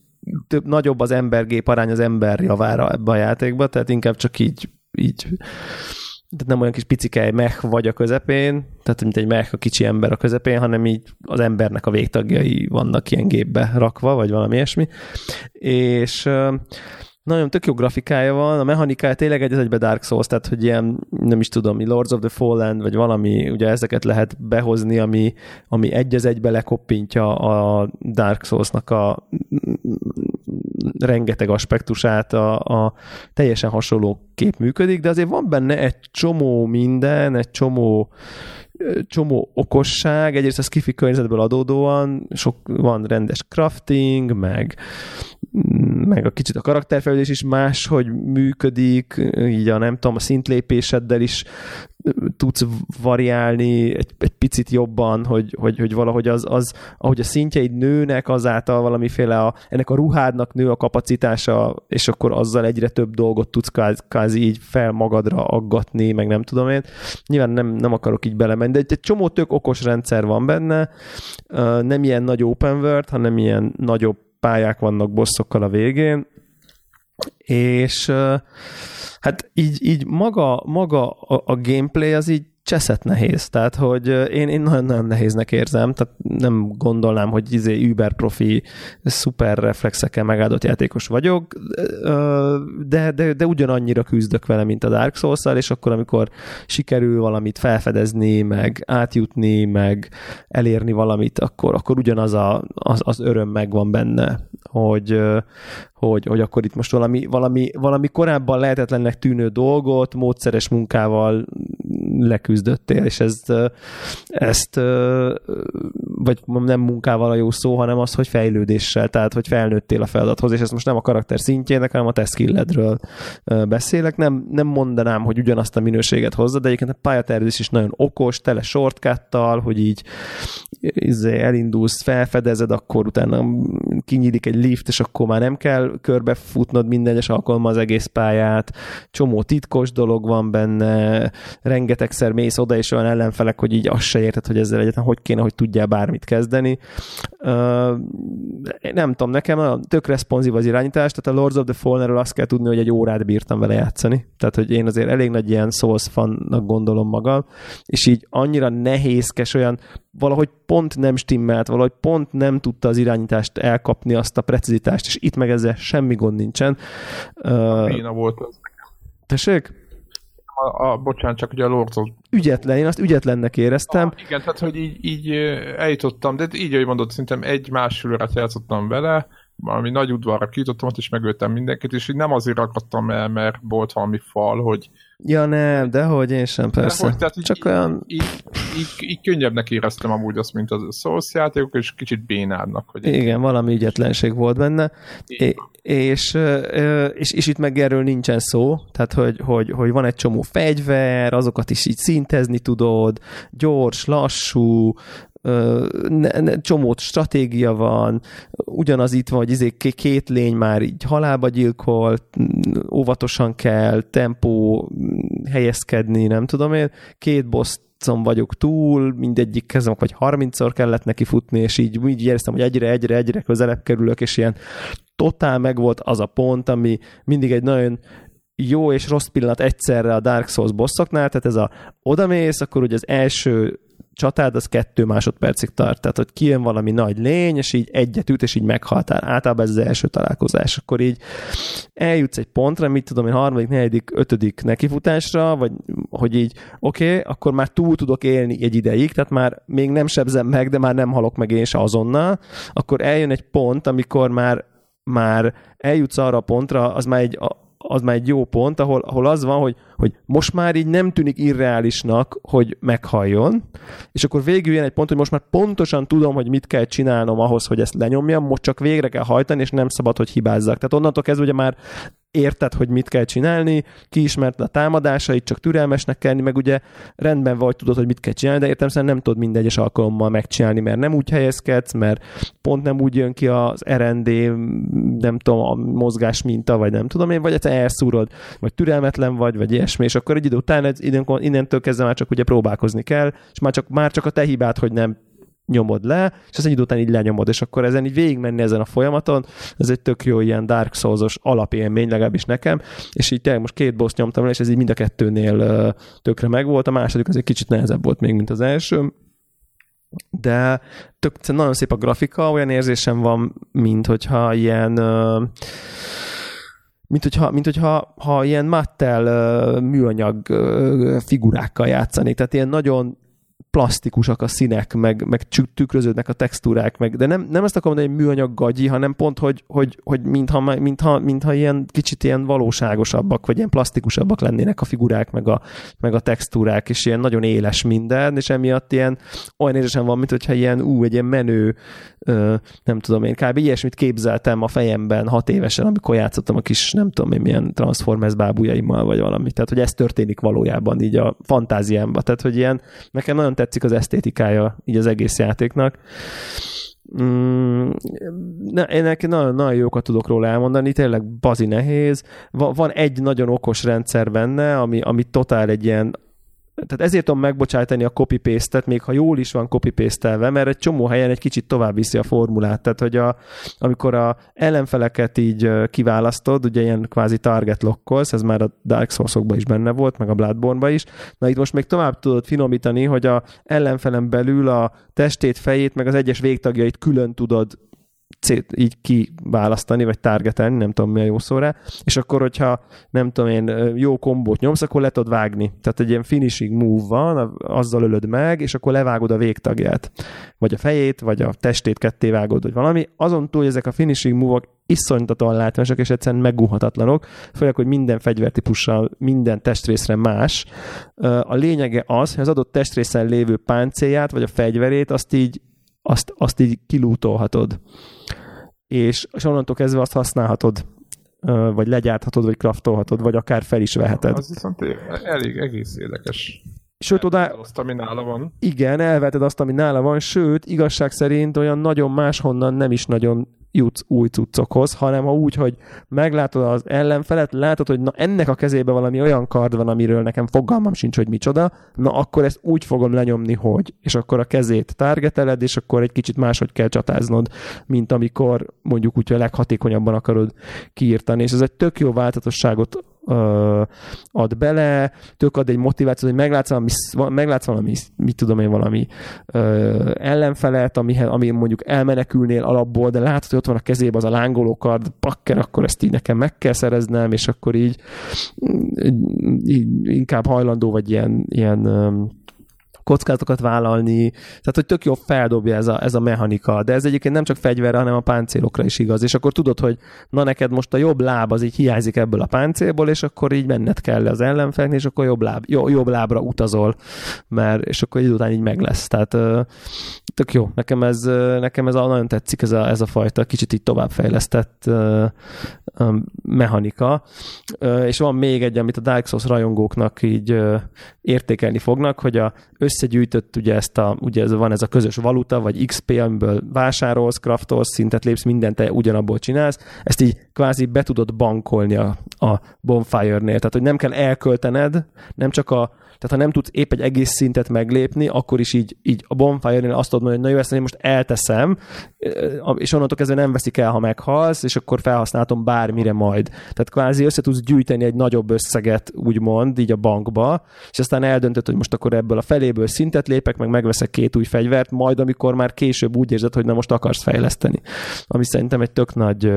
[SPEAKER 3] több, nagyobb az embergép arány az ember javára ebbe a játékba, tehát inkább csak így, így tehát nem olyan kis picike mech vagy a közepén, tehát mint egy mech a kicsi ember a közepén, hanem így az embernek a végtagjai vannak ilyen gépbe rakva, vagy valami ilyesmi. És nagyon tök jó grafikája van, a mechanikája tényleg egy egybe Dark Souls, tehát hogy ilyen, nem is tudom, Lords of the Fallen, vagy valami, ugye ezeket lehet behozni, ami, ami egy az egybe lekoppintja a Dark Souls-nak a rengeteg aspektusát, a, a teljesen hasonló kép működik, de azért van benne egy csomó minden, egy csomó csomó okosság, egyrészt a skifi környezetből adódóan, sok van rendes crafting, meg meg a kicsit a karakterfejlődés is más, hogy működik, így a nem tudom, a szintlépéseddel is tudsz variálni egy, egy picit jobban, hogy, hogy, hogy valahogy az, az, ahogy a szintjeid nőnek, azáltal valamiféle a, ennek a ruhádnak nő a kapacitása, és akkor azzal egyre több dolgot tudsz kázi, kázi így fel magadra aggatni, meg nem tudom én. Nyilván nem, nem akarok így belemenni, de egy, egy csomó tök okos rendszer van benne, nem ilyen nagy open world, hanem ilyen nagyobb pályák vannak bosszokkal a végén, és hát így, így maga, maga a, a gameplay az így cseszett nehéz, tehát hogy én, én nagyon-nagyon nehéznek érzem, tehát nem gondolnám, hogy izé über profi, szuper reflexekkel megáldott játékos vagyok, de, de, de ugyanannyira küzdök vele, mint a Dark souls és akkor, amikor sikerül valamit felfedezni, meg átjutni, meg elérni valamit, akkor, akkor ugyanaz a, az, az öröm megvan benne, hogy, hogy, hogy akkor itt most valami, valami, valami korábban lehetetlennek tűnő dolgot módszeres munkával leküzdöttél, és ezt, ezt vagy nem munkával a jó szó, hanem az, hogy fejlődéssel, tehát hogy felnőttél a feladathoz, és ezt most nem a karakter szintjének, hanem a te skilledről beszélek. Nem, nem mondanám, hogy ugyanazt a minőséget hozza, de egyébként a pályatervezés is nagyon okos, tele shortcuttal, hogy így izé, elindulsz, felfedezed, akkor utána kinyílik egy lift, és akkor már nem kell körbefutnod minden egyes alkalommal az egész pályát, csomó titkos dolog van benne, rengetegszer mész oda, és olyan ellenfelek, hogy így azt se érted, hogy ezzel egyetlen hogy kéne, hogy tudjál bármit kezdeni. Uh, nem tudom, nekem a tök responsív az irányítás, tehát a Lords of the Fallen-ről azt kell tudni, hogy egy órát bírtam vele játszani. Tehát, hogy én azért elég nagy ilyen Souls fannak gondolom magam, és így annyira nehézkes, olyan valahogy pont nem stimmelt, valahogy pont nem tudta az irányítást elkapni, azt a precizitást, és itt meg ezzel semmi gond nincsen.
[SPEAKER 1] Béna volt az.
[SPEAKER 3] Tessék?
[SPEAKER 1] A, a, bocsánat, csak ugye a Lords.
[SPEAKER 3] Ügyetlen, én azt ügyetlennek éreztem.
[SPEAKER 1] Ah, igen, tehát hogy így, így eljutottam, de így, ahogy mondod, szerintem egy-másfél órát játszottam vele, valami nagy udvarra kijutottam, ott és megöltem mindenkit, és így nem azért akadtam el, mert volt valami fal, hogy
[SPEAKER 3] Ja nem, de hogy én sem, persze.
[SPEAKER 1] hogy, tehát
[SPEAKER 3] Csak
[SPEAKER 1] így,
[SPEAKER 3] olyan...
[SPEAKER 1] Így, így, így könnyebnek éreztem amúgy azt, mint a Souls játékok, és kicsit bénádnak. Hogy
[SPEAKER 3] Igen, valami ügyetlenség volt benne. És, és, és itt meg erről nincsen szó, tehát hogy, hogy, hogy van egy csomó fegyver, azokat is így szintezni tudod, gyors, lassú, ne, ne, csomót stratégia van, ugyanaz itt van, hogy izé két lény már így halálba gyilkolt, óvatosan kell, tempó helyezkedni, nem tudom én, két boss vagyok túl, mindegyik kezem, vagy 30-szor kellett neki futni, és így, így éreztem, hogy egyre, egyre, egyre közelebb kerülök, és ilyen totál megvolt az a pont, ami mindig egy nagyon jó és rossz pillanat egyszerre a Dark Souls bosszoknál, tehát ez a odamész, akkor ugye az első csatád az kettő másodpercig tart, tehát hogy kijön valami nagy lény, és így egyet üt, és így meghaltál. Általában ez az első találkozás. Akkor így eljutsz egy pontra, mit tudom én, harmadik, negyedik, ötödik nekifutásra, vagy hogy így, oké, okay, akkor már túl tudok élni egy ideig, tehát már még nem sebzem meg, de már nem halok meg én se azonnal, akkor eljön egy pont, amikor már már eljutsz arra a pontra, az már egy az már egy jó pont, ahol, ahol az van, hogy, hogy most már így nem tűnik irreálisnak, hogy meghalljon, és akkor végül jön egy pont, hogy most már pontosan tudom, hogy mit kell csinálnom ahhoz, hogy ezt lenyomjam, most csak végre kell hajtani, és nem szabad, hogy hibázzak. Tehát onnantól kezdve ugye már érted, hogy mit kell csinálni, kiismerted a támadásait, csak türelmesnek kell meg ugye rendben vagy, tudod, hogy mit kell csinálni, de értem nem tudod minden egyes alkalommal megcsinálni, mert nem úgy helyezkedsz, mert pont nem úgy jön ki az RND, nem tudom, a mozgás minta, vagy nem tudom én, vagy egyszer elszúrod, vagy türelmetlen vagy, vagy ilyesmi, és akkor egy idő után innentől kezdve már csak ugye próbálkozni kell, és már csak, már csak a te hibád, hogy nem nyomod le, és az egy idő után így lenyomod, és akkor ezen így végigmenni ezen a folyamaton, ez egy tök jó ilyen Dark Souls-os alapélmény, legalábbis nekem, és így tényleg most két boss nyomtam le, és ez így mind a kettőnél tökre megvolt, a második az egy kicsit nehezebb volt még, mint az első, de tök, nagyon szép a grafika, olyan érzésem van, mint hogyha ilyen mint hogyha, mint hogyha ha ilyen mattel műanyag figurákkal játszanék, tehát ilyen nagyon plastikusak a színek, meg, meg tükröződnek a textúrák, meg, de nem, nem azt akarom mondani, hogy műanyag gagyi, hanem pont, hogy, hogy, hogy mintha, mintha, mintha ilyen kicsit ilyen valóságosabbak, vagy ilyen plastikusabbak lennének a figurák, meg a, meg a textúrák, és ilyen nagyon éles minden, és emiatt ilyen olyan érzésem van, mint hogyha ilyen, ú, egy ilyen menő, ö, nem tudom én, kb. ilyesmit képzeltem a fejemben hat évesen, amikor játszottam a kis, nem tudom én, milyen Transformers bábújaimmal, vagy valami. Tehát, hogy ez történik valójában így a fantáziámban. Tehát, hogy ilyen, nekem nagyon tetszik az esztétikája így az egész játéknak. Mm, ne, én nekem nagyon, nagyon jókat tudok róla elmondani, tényleg bazi nehéz. Va, van egy nagyon okos rendszer benne, ami, ami totál egy ilyen tehát ezért tudom megbocsájtani a copy paste még ha jól is van copy paste mert egy csomó helyen egy kicsit tovább viszi a formulát. Tehát, hogy a, amikor a ellenfeleket így kiválasztod, ugye ilyen kvázi target lokkolsz, ez már a Dark souls is benne volt, meg a bloodborne is, na itt most még tovább tudod finomítani, hogy a ellenfelem belül a testét, fejét, meg az egyes végtagjait külön tudod így kiválasztani, vagy targetelni, nem tudom mi a jó szó rá, és akkor, hogyha nem tudom én, jó kombót nyomsz, akkor le tudod vágni. Tehát egy ilyen finishing move van, azzal ölöd meg, és akkor levágod a végtagját. Vagy a fejét, vagy a testét ketté vágod, vagy valami. Azon túl, hogy ezek a finishing move-ok iszonytatóan látványosak, és egyszerűen megúhatatlanok, főleg, hogy minden fegyvertípussal, minden testrészre más. A lényege az, hogy az adott testrészen lévő páncélját, vagy a fegyverét, azt így azt, azt így kilútolhatod. És, és onnantól kezdve azt használhatod, vagy legyárthatod, vagy kraftolhatod, vagy akár fel is veheted.
[SPEAKER 1] Az viszont elég egész érdekes.
[SPEAKER 3] Sőt, oda...
[SPEAKER 1] Azt, ami nála van.
[SPEAKER 3] Igen, elveted azt, ami nála van, sőt, igazság szerint olyan nagyon máshonnan nem is nagyon jutsz új cuccokhoz, hanem ha úgy, hogy meglátod az ellenfelet, látod, hogy na ennek a kezébe valami olyan kard van, amiről nekem fogalmam sincs, hogy micsoda, na akkor ezt úgy fogom lenyomni, hogy, és akkor a kezét targeteled, és akkor egy kicsit máshogy kell csatáznod, mint amikor mondjuk úgy, hogy a leghatékonyabban akarod kiírtani, és ez egy tök jó változatosságot ad bele, tök ad egy motivációt, hogy meglátsz valami, meglátsz valami mit tudom én, valami ö, ellenfelet, ami, ami mondjuk elmenekülnél alapból, de látod, hogy ott van a kezében az a lángoló kard, pakker, akkor ezt így nekem meg kell szereznem, és akkor így, így inkább hajlandó vagy ilyen, ilyen kockázatokat vállalni, tehát hogy tök jó feldobja ez a, ez a mechanika, de ez egyébként nem csak fegyverre, hanem a páncélokra is igaz, és akkor tudod, hogy na neked most a jobb láb az így hiányzik ebből a páncélból, és akkor így menned kell az ellenfeleknél, és akkor jobb, láb, jó, jobb lábra utazol, mert, és akkor idő után így meg lesz. Tehát tök jó, nekem ez, nekem ez a, nagyon tetszik ez a, ez a fajta kicsit így továbbfejlesztett mechanika, és van még egy, amit a Dark Souls rajongóknak így értékelni fognak, hogy a összegyűjtött ugye ezt a, ugye ez van ez a közös valuta, vagy XP, amiből vásárolsz, craftolsz, szintet lépsz, mindent te ugyanabból csinálsz, ezt így kvázi be tudod bankolni a, a Bonfire-nél, tehát hogy nem kell elköltened, nem csak a tehát ha nem tudsz épp egy egész szintet meglépni, akkor is így, így a bonfire-nél azt tudod mondani, hogy na jó, ezt én most elteszem, és onnantól kezdve nem veszik el, ha meghalsz, és akkor felhasználhatom bármire majd. Tehát kvázi össze tudsz gyűjteni egy nagyobb összeget, úgymond, így a bankba, és aztán eldöntöd, hogy most akkor ebből a feléből szintet lépek, meg megveszek két új fegyvert, majd amikor már később úgy érzed, hogy na most akarsz fejleszteni. Ami szerintem egy tök nagy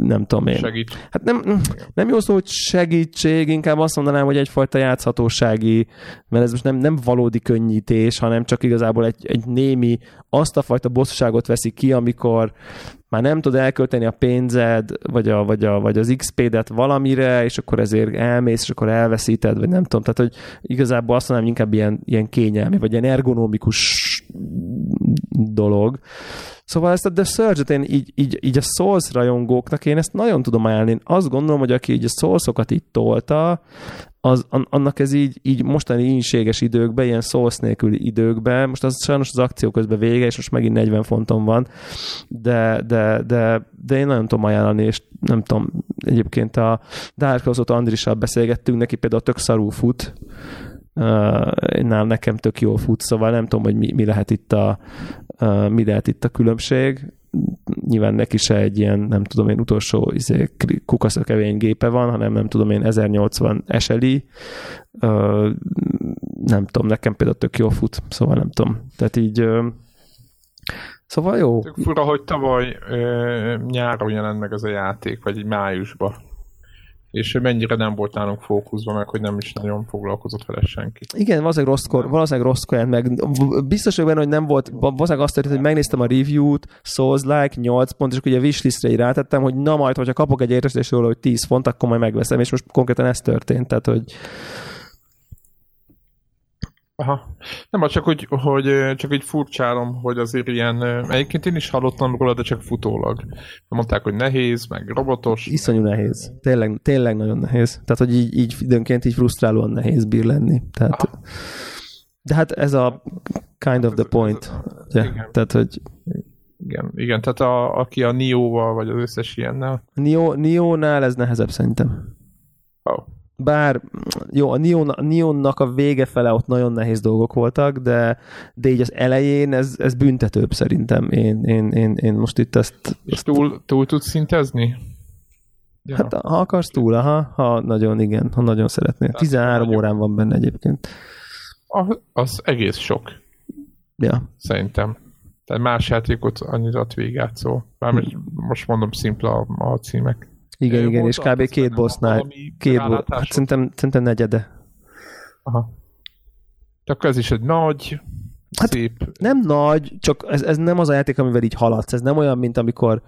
[SPEAKER 3] nem tudom én.
[SPEAKER 1] Segít.
[SPEAKER 3] Hát nem, nem jó szó, hogy segítség, inkább azt mondanám, hogy egyfajta játszhatósági, mert ez most nem, nem valódi könnyítés, hanem csak igazából egy, egy némi, azt a fajta bosszúságot veszi ki, amikor már nem tud elkölteni a pénzed, vagy, a, vagy, a, vagy az XP-det valamire, és akkor ezért elmész, és akkor elveszíted, vagy nem tudom. Tehát, hogy igazából azt mondanám, inkább ilyen, ilyen kényelmi, vagy ilyen ergonomikus dolog. Szóval ezt a The Surge-et én így, így, így a Souls rajongóknak én ezt nagyon tudom ajánlani. Én azt gondolom, hogy aki így a Souls-okat itt tolta, az, annak ez így, így mostani ínséges időkben, ilyen Souls nélküli időkben, most az sajnos az akció közben vége, és most megint 40 fonton van, de, de, de, de én nagyon tudom ajánlani, és nem tudom, egyébként a Dark Souls-ot Andrissal beszélgettünk, neki például tök szarul fut, uh, nekem tök jól fut, szóval nem tudom, hogy mi, mi lehet itt a mi lehet itt a különbség. Nyilván neki se egy ilyen, nem tudom én, utolsó izé, kukaszökevény gépe van, hanem nem tudom én, 1080 SLI. Nem tudom, nekem például tök jól fut, szóval nem tudom. Tehát így Szóval jó.
[SPEAKER 1] Tök fura, hogy tavaly ö, nyáron jelent meg ez a játék, vagy májusban és mennyire nem volt nálunk fókuszban, meg hogy nem is nagyon foglalkozott vele senki.
[SPEAKER 3] Igen, valószínűleg rosszkor, valószínűleg rosszkor meg. Biztos vagyok benne, hogy nem volt, valószínűleg azt történt, hogy megnéztem a review-t, Souls-like, 8 pont, és ugye a wishlistre így rátettem, hogy na majd, hogyha kapok egy értesítést róla, hogy 10 font, akkor majd megveszem, és most konkrétan ez történt, tehát hogy
[SPEAKER 1] Aha. Nem, csak hogy, hogy csak egy furcsálom, hogy azért ilyen, egyébként én is hallottam róla, de csak futólag. Mondták, hogy nehéz, meg robotos.
[SPEAKER 3] Iszonyú nehéz. Tényleg, tényleg nagyon nehéz. Tehát, hogy így, így időnként így frusztrálóan nehéz bír lenni. Tehát, Aha. de hát ez a kind of the point. Ez, ja, tehát, hogy
[SPEAKER 1] igen, igen, tehát a, aki a Nio-val, vagy az összes ilyennel.
[SPEAKER 3] Nio, Nio-nál ez nehezebb szerintem. Oh bár jó, a, Neon, a Neonnak a vége fele ott nagyon nehéz dolgok voltak, de, de így az elején ez, ez büntetőbb szerintem. Én, én, én, én most itt ezt...
[SPEAKER 1] És túl, túl tudsz szintezni?
[SPEAKER 3] Ja. Hát ha akarsz túl, aha, ha nagyon igen, ha nagyon szeretnél. 13 nagyon... órán van benne egyébként.
[SPEAKER 1] A, az egész sok.
[SPEAKER 3] Ja.
[SPEAKER 1] Szerintem. Tehát más játékot annyit ad végigjátszó. Mármint hmm. most mondom szimpla a, a címek.
[SPEAKER 3] Igen, Ő igen, és kb. két bossnál, két bo- hát szerintem, szerintem negyede.
[SPEAKER 1] Aha. Csak ez is egy nagy, hát szép...
[SPEAKER 3] Nem nagy, csak ez, ez nem az a játék, amivel így haladsz. Ez nem olyan, mint amikor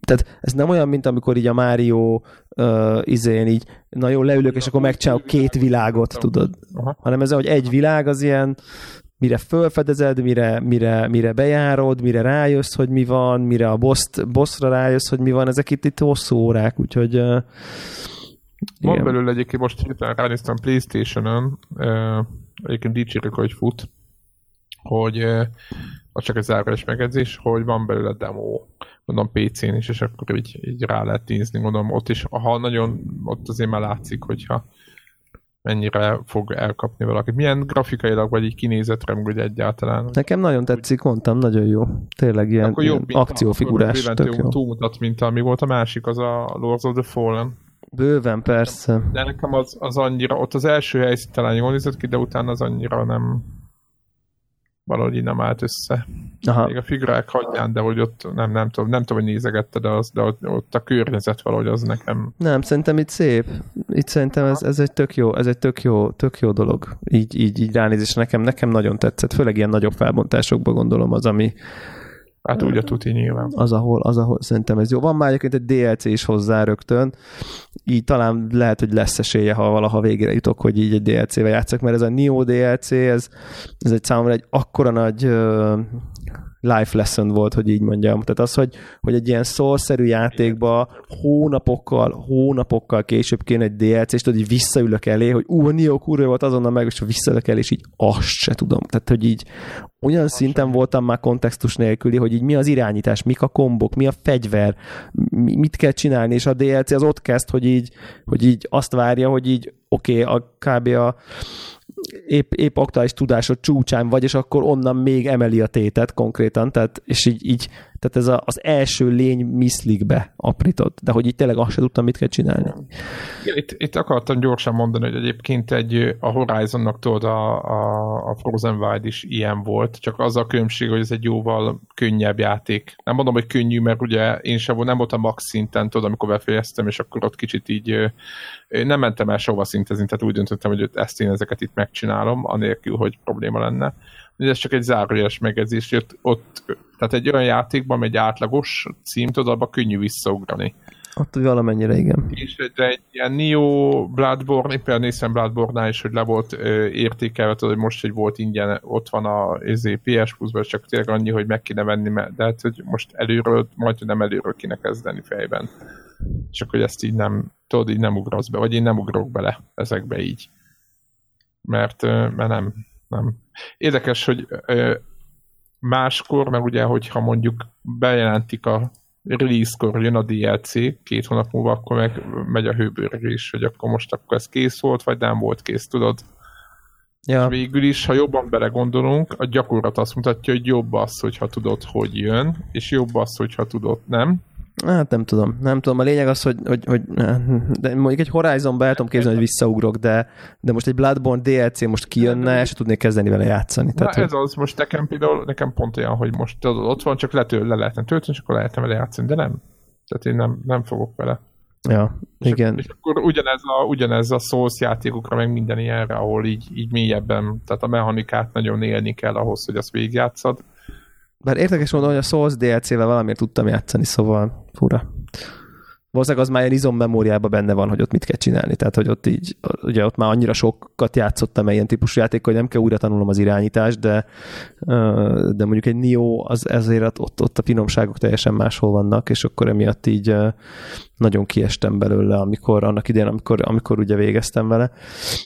[SPEAKER 3] tehát ez nem olyan, mint amikor így a Mario uh, izén így, na jó, leülök, és akkor megcsinálok két világot, tudod. Aha. Hanem ez, hogy egy világ az ilyen mire fölfedezed, mire, mire, mire bejárod, mire rájössz, hogy mi van, mire a boss, bossra rájössz, hogy mi van, ezek itt, itt hosszú órák, úgyhogy uh,
[SPEAKER 1] van igen. belőle egyébként most hirtelen ránéztem Playstation-ön, uh, egyébként dicsérek, hogy fut, hogy uh, az csak egy zárójeles megedzés, hogy van belőle demo, mondom PC-n is, és akkor így, így rá lehet nézni, gondolom ott is, ha nagyon, ott azért már látszik, hogyha mennyire fog elkapni valakit. Milyen grafikailag vagy így kinézetre, hogy egyáltalán?
[SPEAKER 3] Nekem nagyon tetszik, mondtam, nagyon jó. Tényleg ilyen, akkor jobb, ilyen akciófigurás. Akkor tök jó.
[SPEAKER 1] túlmutat, mint ami volt a másik, az a Lords of the Fallen.
[SPEAKER 3] Bőven, persze.
[SPEAKER 1] De nekem az, az annyira, ott az első helyszín talán jól nézett ki, de utána az annyira nem valahogy így nem állt össze. Aha. Még a figurák hagyján, de hogy ott nem, nem tudom, nem tudom, hogy nézegette, de, az, de ott, ott, a környezet valahogy az nekem...
[SPEAKER 3] Nem, szerintem itt szép. Itt szerintem ez, ez egy tök jó, ez egy tök jó, tök jó dolog. Így, így, így ránézés nekem, nekem nagyon tetszett. Főleg ilyen nagyobb felbontásokban gondolom az, ami,
[SPEAKER 1] Hát úgy a tuti nyilván.
[SPEAKER 3] Az ahol, az, ahol szerintem ez jó. Van már egyébként egy DLC is hozzá rögtön, így talán lehet, hogy lesz esélye, ha valaha végére jutok, hogy így egy DLC-vel játszok, mert ez a Neo DLC, ez, ez egy számomra egy akkora nagy life lesson volt, hogy így mondjam. Tehát az, hogy, hogy egy ilyen szólszerű játékba hónapokkal, hónapokkal később kéne egy DLC, és tudod, így visszaülök elé, hogy ú, a Neo kurva volt azonnal meg, és visszaülök el, és így azt se tudom. Tehát, hogy így olyan szinten voltam már kontextus nélküli, hogy így mi az irányítás, mik a kombok, mi a fegyver, mit kell csinálni, és a DLC az ott kezd, hogy így, hogy így azt várja, hogy így oké, okay, a kb. a épp, épp aktuális tudásod csúcsán vagy, és akkor onnan még emeli a tétet konkrétan, tehát, és így, így tehát ez a, az első lény miszlik be aprított, de hogy itt tényleg azt sem tudtam, mit kell csinálni.
[SPEAKER 1] Itt, itt akartam gyorsan mondani, hogy egyébként egy, a Horizonnak tudod, a, a, a Frozen Wild is ilyen volt, csak az a különbség, hogy ez egy jóval könnyebb játék. Nem mondom, hogy könnyű, mert ugye én sem nem voltam max szinten, tudod, amikor befejeztem, és akkor ott kicsit így nem mentem el sova szintezni, tehát úgy döntöttem, hogy ezt én ezeket itt megcsinálom, anélkül, hogy probléma lenne ez csak egy zárójeles megjegyzés, ott, ott, tehát egy olyan játékban, egy átlagos cím, tudod, abban könnyű visszaugrani.
[SPEAKER 3] Ott valamennyire, igen.
[SPEAKER 1] És de egy ilyen Neo Bloodborne, például néztem bloodborne is, hogy le volt ö, értékelve, tudod, hogy most, hogy volt ingyen, ott van a PS plus csak tényleg annyi, hogy meg kéne venni, mert, de hát, hogy most előről, majd nem előről kéne kezdeni fejben. Csak hogy ezt így nem, tudod, így nem ugrasz be, vagy én nem ugrok bele ezekbe így. Mert, mert nem, nem. Érdekes, hogy máskor, mert ugye, hogyha mondjuk bejelentik a release-kor jön a DLC, két hónap múlva, akkor meg megy a hőbőrgés, hogy akkor most akkor ez kész volt, vagy nem volt kész, tudod?
[SPEAKER 3] Ja.
[SPEAKER 1] Végül is, ha jobban belegondolunk, a gyakorlat azt mutatja, hogy jobb az, hogyha tudod, hogy jön, és jobb az, hogyha tudod, nem?
[SPEAKER 3] Hát nem tudom, nem tudom. A lényeg az, hogy, hogy, hogy de mondjuk egy Horizon-ba el tudom képzelni, hogy visszaugrok, de, de most egy Bloodborne DLC most kijönne, és tudnék kezdeni vele játszani.
[SPEAKER 1] Tehát, Na ez az, most nekem például, nekem pont olyan, hogy most tudod, ott van, csak letől, le lehetne tölteni, és akkor lehetne vele játszani, de nem. Tehát én nem, nem fogok vele.
[SPEAKER 3] ja,
[SPEAKER 1] És
[SPEAKER 3] igen.
[SPEAKER 1] És akkor ugyanez a, ugyanez a Souls játékokra, meg minden ilyenre, ahol így, így mélyebben, tehát a mechanikát nagyon élni kell ahhoz, hogy azt végigjátszad.
[SPEAKER 3] Bár érdekes mondom, hogy a Souls DLC-vel valamiért tudtam játszani, szóval fura. Valószínűleg az már ilyen izommemóriában benne van, hogy ott mit kell csinálni. Tehát, hogy ott így, ugye ott már annyira sokat játszottam ilyen típusú játék, hogy nem kell újra tanulnom az irányítást, de, de mondjuk egy Nio, az ezért ott, ott a finomságok teljesen máshol vannak, és akkor emiatt így nagyon kiestem belőle, amikor annak idején, amikor, amikor ugye végeztem vele.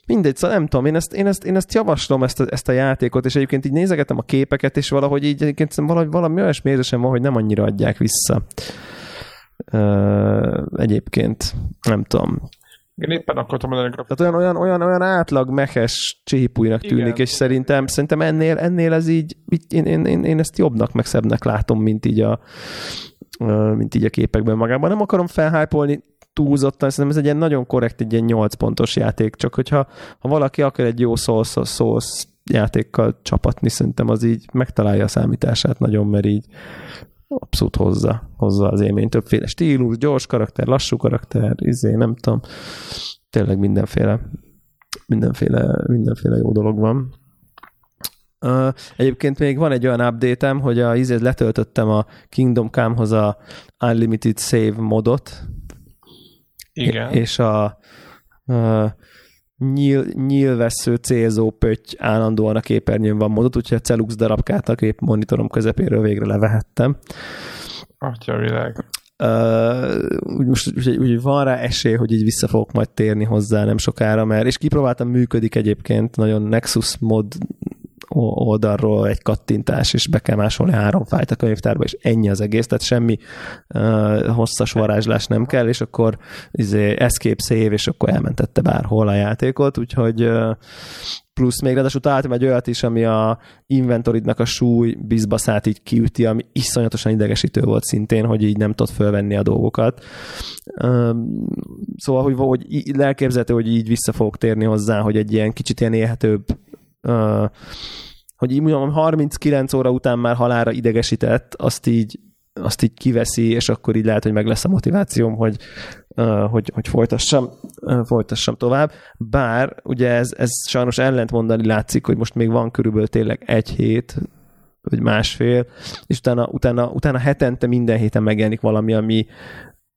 [SPEAKER 3] Mindegy, szóval nem tudom, én ezt, én ezt, én ezt javaslom, ezt a, ezt a játékot, és egyébként így nézegetem a képeket, és valahogy így egyébként valahogy valami olyasmi érzésem van, hogy nem annyira adják vissza. Uh, egyébként, nem tudom.
[SPEAKER 1] Igen, éppen akartam mondani, hogy
[SPEAKER 3] Tehát olyan, olyan, olyan, olyan átlag mehes
[SPEAKER 1] Igen.
[SPEAKER 3] tűnik, és szerintem, szerintem ennél, ennél ez így, én, én, én, én, ezt jobbnak, meg szebbnek látom, mint így a, mint így a képekben magában. Nem akarom felhájpolni túlzottan, szerintem ez egy ilyen nagyon korrekt, egy ilyen 8 pontos játék, csak hogyha ha valaki akar egy jó Souls, Souls játékkal csapatni, szerintem az így megtalálja a számítását nagyon, mert így abszolút hozza, hozza az élmény. Többféle stílus, gyors karakter, lassú karakter, izé, nem tudom. Tényleg mindenféle, mindenféle, mindenféle jó dolog van. Uh, egyébként még van egy olyan update hogy a izét letöltöttem a Kingdom Come-hoz a Unlimited Save modot,
[SPEAKER 1] igen.
[SPEAKER 3] és a uh, nyíl, nyílvesző célzó pötty állandóan a képernyőn van modot, úgyhogy a Celux darabkát a kép monitorom közepéről végre levehettem.
[SPEAKER 1] Atya világ.
[SPEAKER 3] Uh, úgy most úgy, úgy van rá esély, hogy így vissza fogok majd térni hozzá nem sokára, mert és kipróbáltam, működik egyébként, nagyon Nexus mod oldalról egy kattintás, és be kell másolni három fájt a könyvtárba, és ennyi az egész, tehát semmi uh, hosszas varázslás nem kell, és akkor izé, escape save, és akkor elmentette bárhol a játékot, úgyhogy uh, plusz még ráadásul találtam egy olyat is, ami a inventoridnak a súly bizbaszát így kiüti, ami iszonyatosan idegesítő volt szintén, hogy így nem tudod fölvenni a dolgokat. Szóval, hogy, hogy elképzelhető, hogy így vissza fogok térni hozzá, hogy egy ilyen kicsit ilyen élhetőbb hogy így mondjam, 39 óra után már halára idegesített, azt így, azt így kiveszi, és akkor így lehet, hogy meg lesz a motivációm, hogy, hogy, hogy folytassam, folytassam tovább. Bár ugye ez, ez sajnos ellentmondani látszik, hogy most még van körülbelül tényleg egy hét, vagy másfél, és utána, utána, utána hetente minden héten megjelenik valami, ami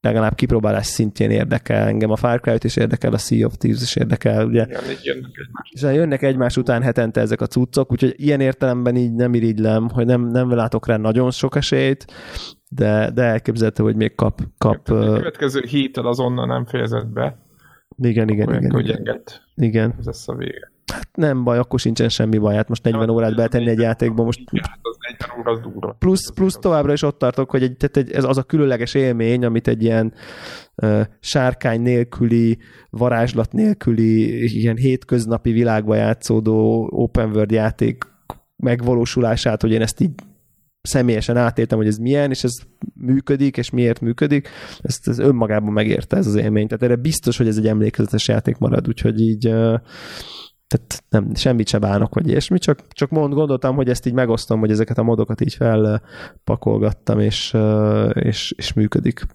[SPEAKER 3] legalább kipróbálás szintjén érdekel engem. A Far Cry-t is érdekel, a Sea of Thieves is érdekel, ugye.
[SPEAKER 1] Igen, így jönnek egymás.
[SPEAKER 3] És jönnek egymás után hetente ezek a cuccok, úgyhogy ilyen értelemben így nem irigylem, hogy nem, nem látok rá nagyon sok esélyt, de, de elképzelhető, hogy még kap, kap
[SPEAKER 1] A következő héttel azonnal nem fejezett be.
[SPEAKER 3] igen, igen, igen, igen, igen.
[SPEAKER 1] Ez lesz a vége.
[SPEAKER 3] Nem baj, akkor sincsen semmi baj, hát most 40 órát beletenni egy játékba, most
[SPEAKER 1] Igen, hát az 40 óra az durva.
[SPEAKER 3] plusz, plusz továbbra is ott tartok, hogy egy, tehát egy, ez az a különleges élmény, amit egy ilyen uh, sárkány nélküli, varázslat nélküli, ilyen hétköznapi világba játszódó open world játék megvalósulását, hogy én ezt így személyesen átéltem, hogy ez milyen, és ez működik, és miért működik, ezt, ez önmagában megérte ez az élmény. Tehát erre biztos, hogy ez egy emlékezetes játék marad, úgyhogy így uh, tehát nem, semmit se bánok, vagy ilyesmi, csak, csak mond, gondoltam, hogy ezt így megosztom, hogy ezeket a modokat így felpakolgattam, és, és, és működik.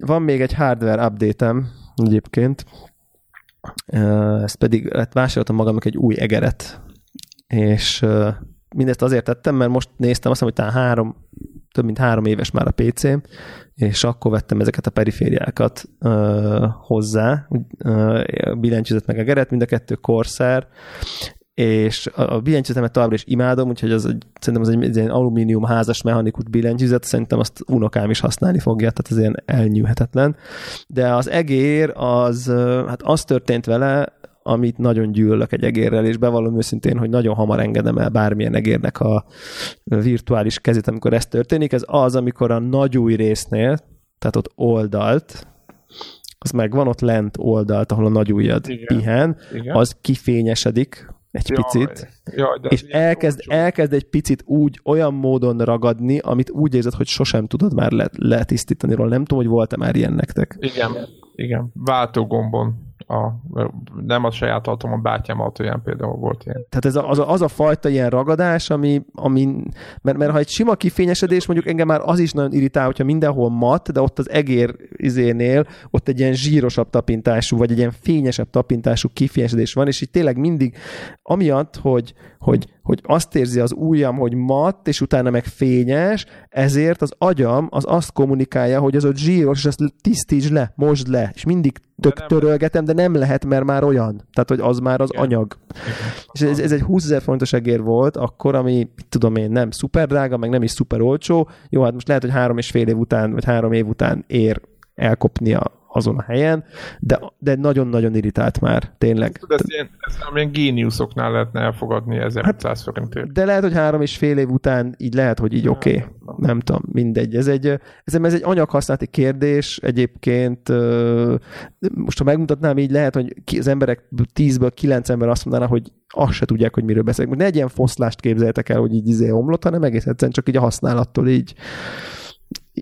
[SPEAKER 3] Van még egy hardware update-em egyébként, ezt pedig hát vásároltam magamnak egy új egeret, és mindezt azért tettem, mert most néztem, azt mondom, hogy talán három, több mint három éves már a PC-m, és akkor vettem ezeket a perifériákat uh, hozzá, uh, billentyűzet meg a geret, mind a kettő Corsair, és a, a billentyűzetemet továbbra is imádom, úgyhogy az szerintem az egy, egy ilyen alumínium házas mechanikus billentyűzet, szerintem azt unokám is használni fogja, tehát ez ilyen elnyűhetetlen. De az egér, az, hát az történt vele, amit nagyon gyűlölök egy egérrel, és bevallom őszintén, hogy nagyon hamar engedem el bármilyen egérnek a virtuális kezét, amikor ez történik. Ez az, amikor a nagy új résznél, tehát ott oldalt, az megvan ott lent oldalt, ahol a nagy ujjad
[SPEAKER 1] Igen.
[SPEAKER 3] pihen,
[SPEAKER 1] Igen.
[SPEAKER 3] az kifényesedik egy
[SPEAKER 1] Jaj,
[SPEAKER 3] picit,
[SPEAKER 1] Jaj, de
[SPEAKER 3] és elkezd,
[SPEAKER 1] olcsó.
[SPEAKER 3] elkezd egy picit úgy, olyan módon ragadni, amit úgy érzed, hogy sosem tudod már le, letisztítani róla. Nem tudom, hogy volt-e már ilyen nektek.
[SPEAKER 1] Igen, igen. Váltógombon. A, nem a saját autóm, a bátyám autóján például volt ilyen.
[SPEAKER 3] Tehát ez a, az, a, az a fajta ilyen ragadás, ami, ami mert, mert ha egy sima kifényesedés, mondjuk engem már az is nagyon irritál, hogyha mindenhol mat, de ott az egér izénél ott egy ilyen zsírosabb tapintású, vagy egy ilyen fényesebb tapintású kifényesedés van, és így tényleg mindig, amiatt, hogy, hogy, hogy azt érzi az ujjam, hogy matt, és utána meg fényes, ezért az agyam az azt kommunikálja, hogy az ott zsíros, és ezt tisztíts le, mosd le, és mindig tök
[SPEAKER 1] nem-
[SPEAKER 3] törölgetem, de nem lehet, mert már olyan. Tehát, hogy az már az
[SPEAKER 1] Igen.
[SPEAKER 3] anyag. És ez, ez egy 20 ezer fontos egér volt akkor, ami, tudom én, nem szuper drága, meg nem is szuper olcsó. Jó, hát most lehet, hogy három és fél év után, vagy három év után ér elkopnia azon a helyen, de, de nagyon-nagyon irritált már, tényleg.
[SPEAKER 1] Ez ilyen, ez ilyen géniuszoknál lehetne elfogadni 1500 forintért.
[SPEAKER 3] De lehet, hogy három és fél év után így lehet, hogy így oké. Okay. Nem tudom, mindegy. Ez egy, ez, ez egy anyaghasználati kérdés egyébként. Most ha megmutatnám, így lehet, hogy az emberek 10-ből 9 ember azt mondaná, hogy azt se tudják, hogy miről beszélek. Ne egy ilyen foszlást képzeljetek el, hogy így izé omlott, hanem egész egyszerűen csak így a használattól így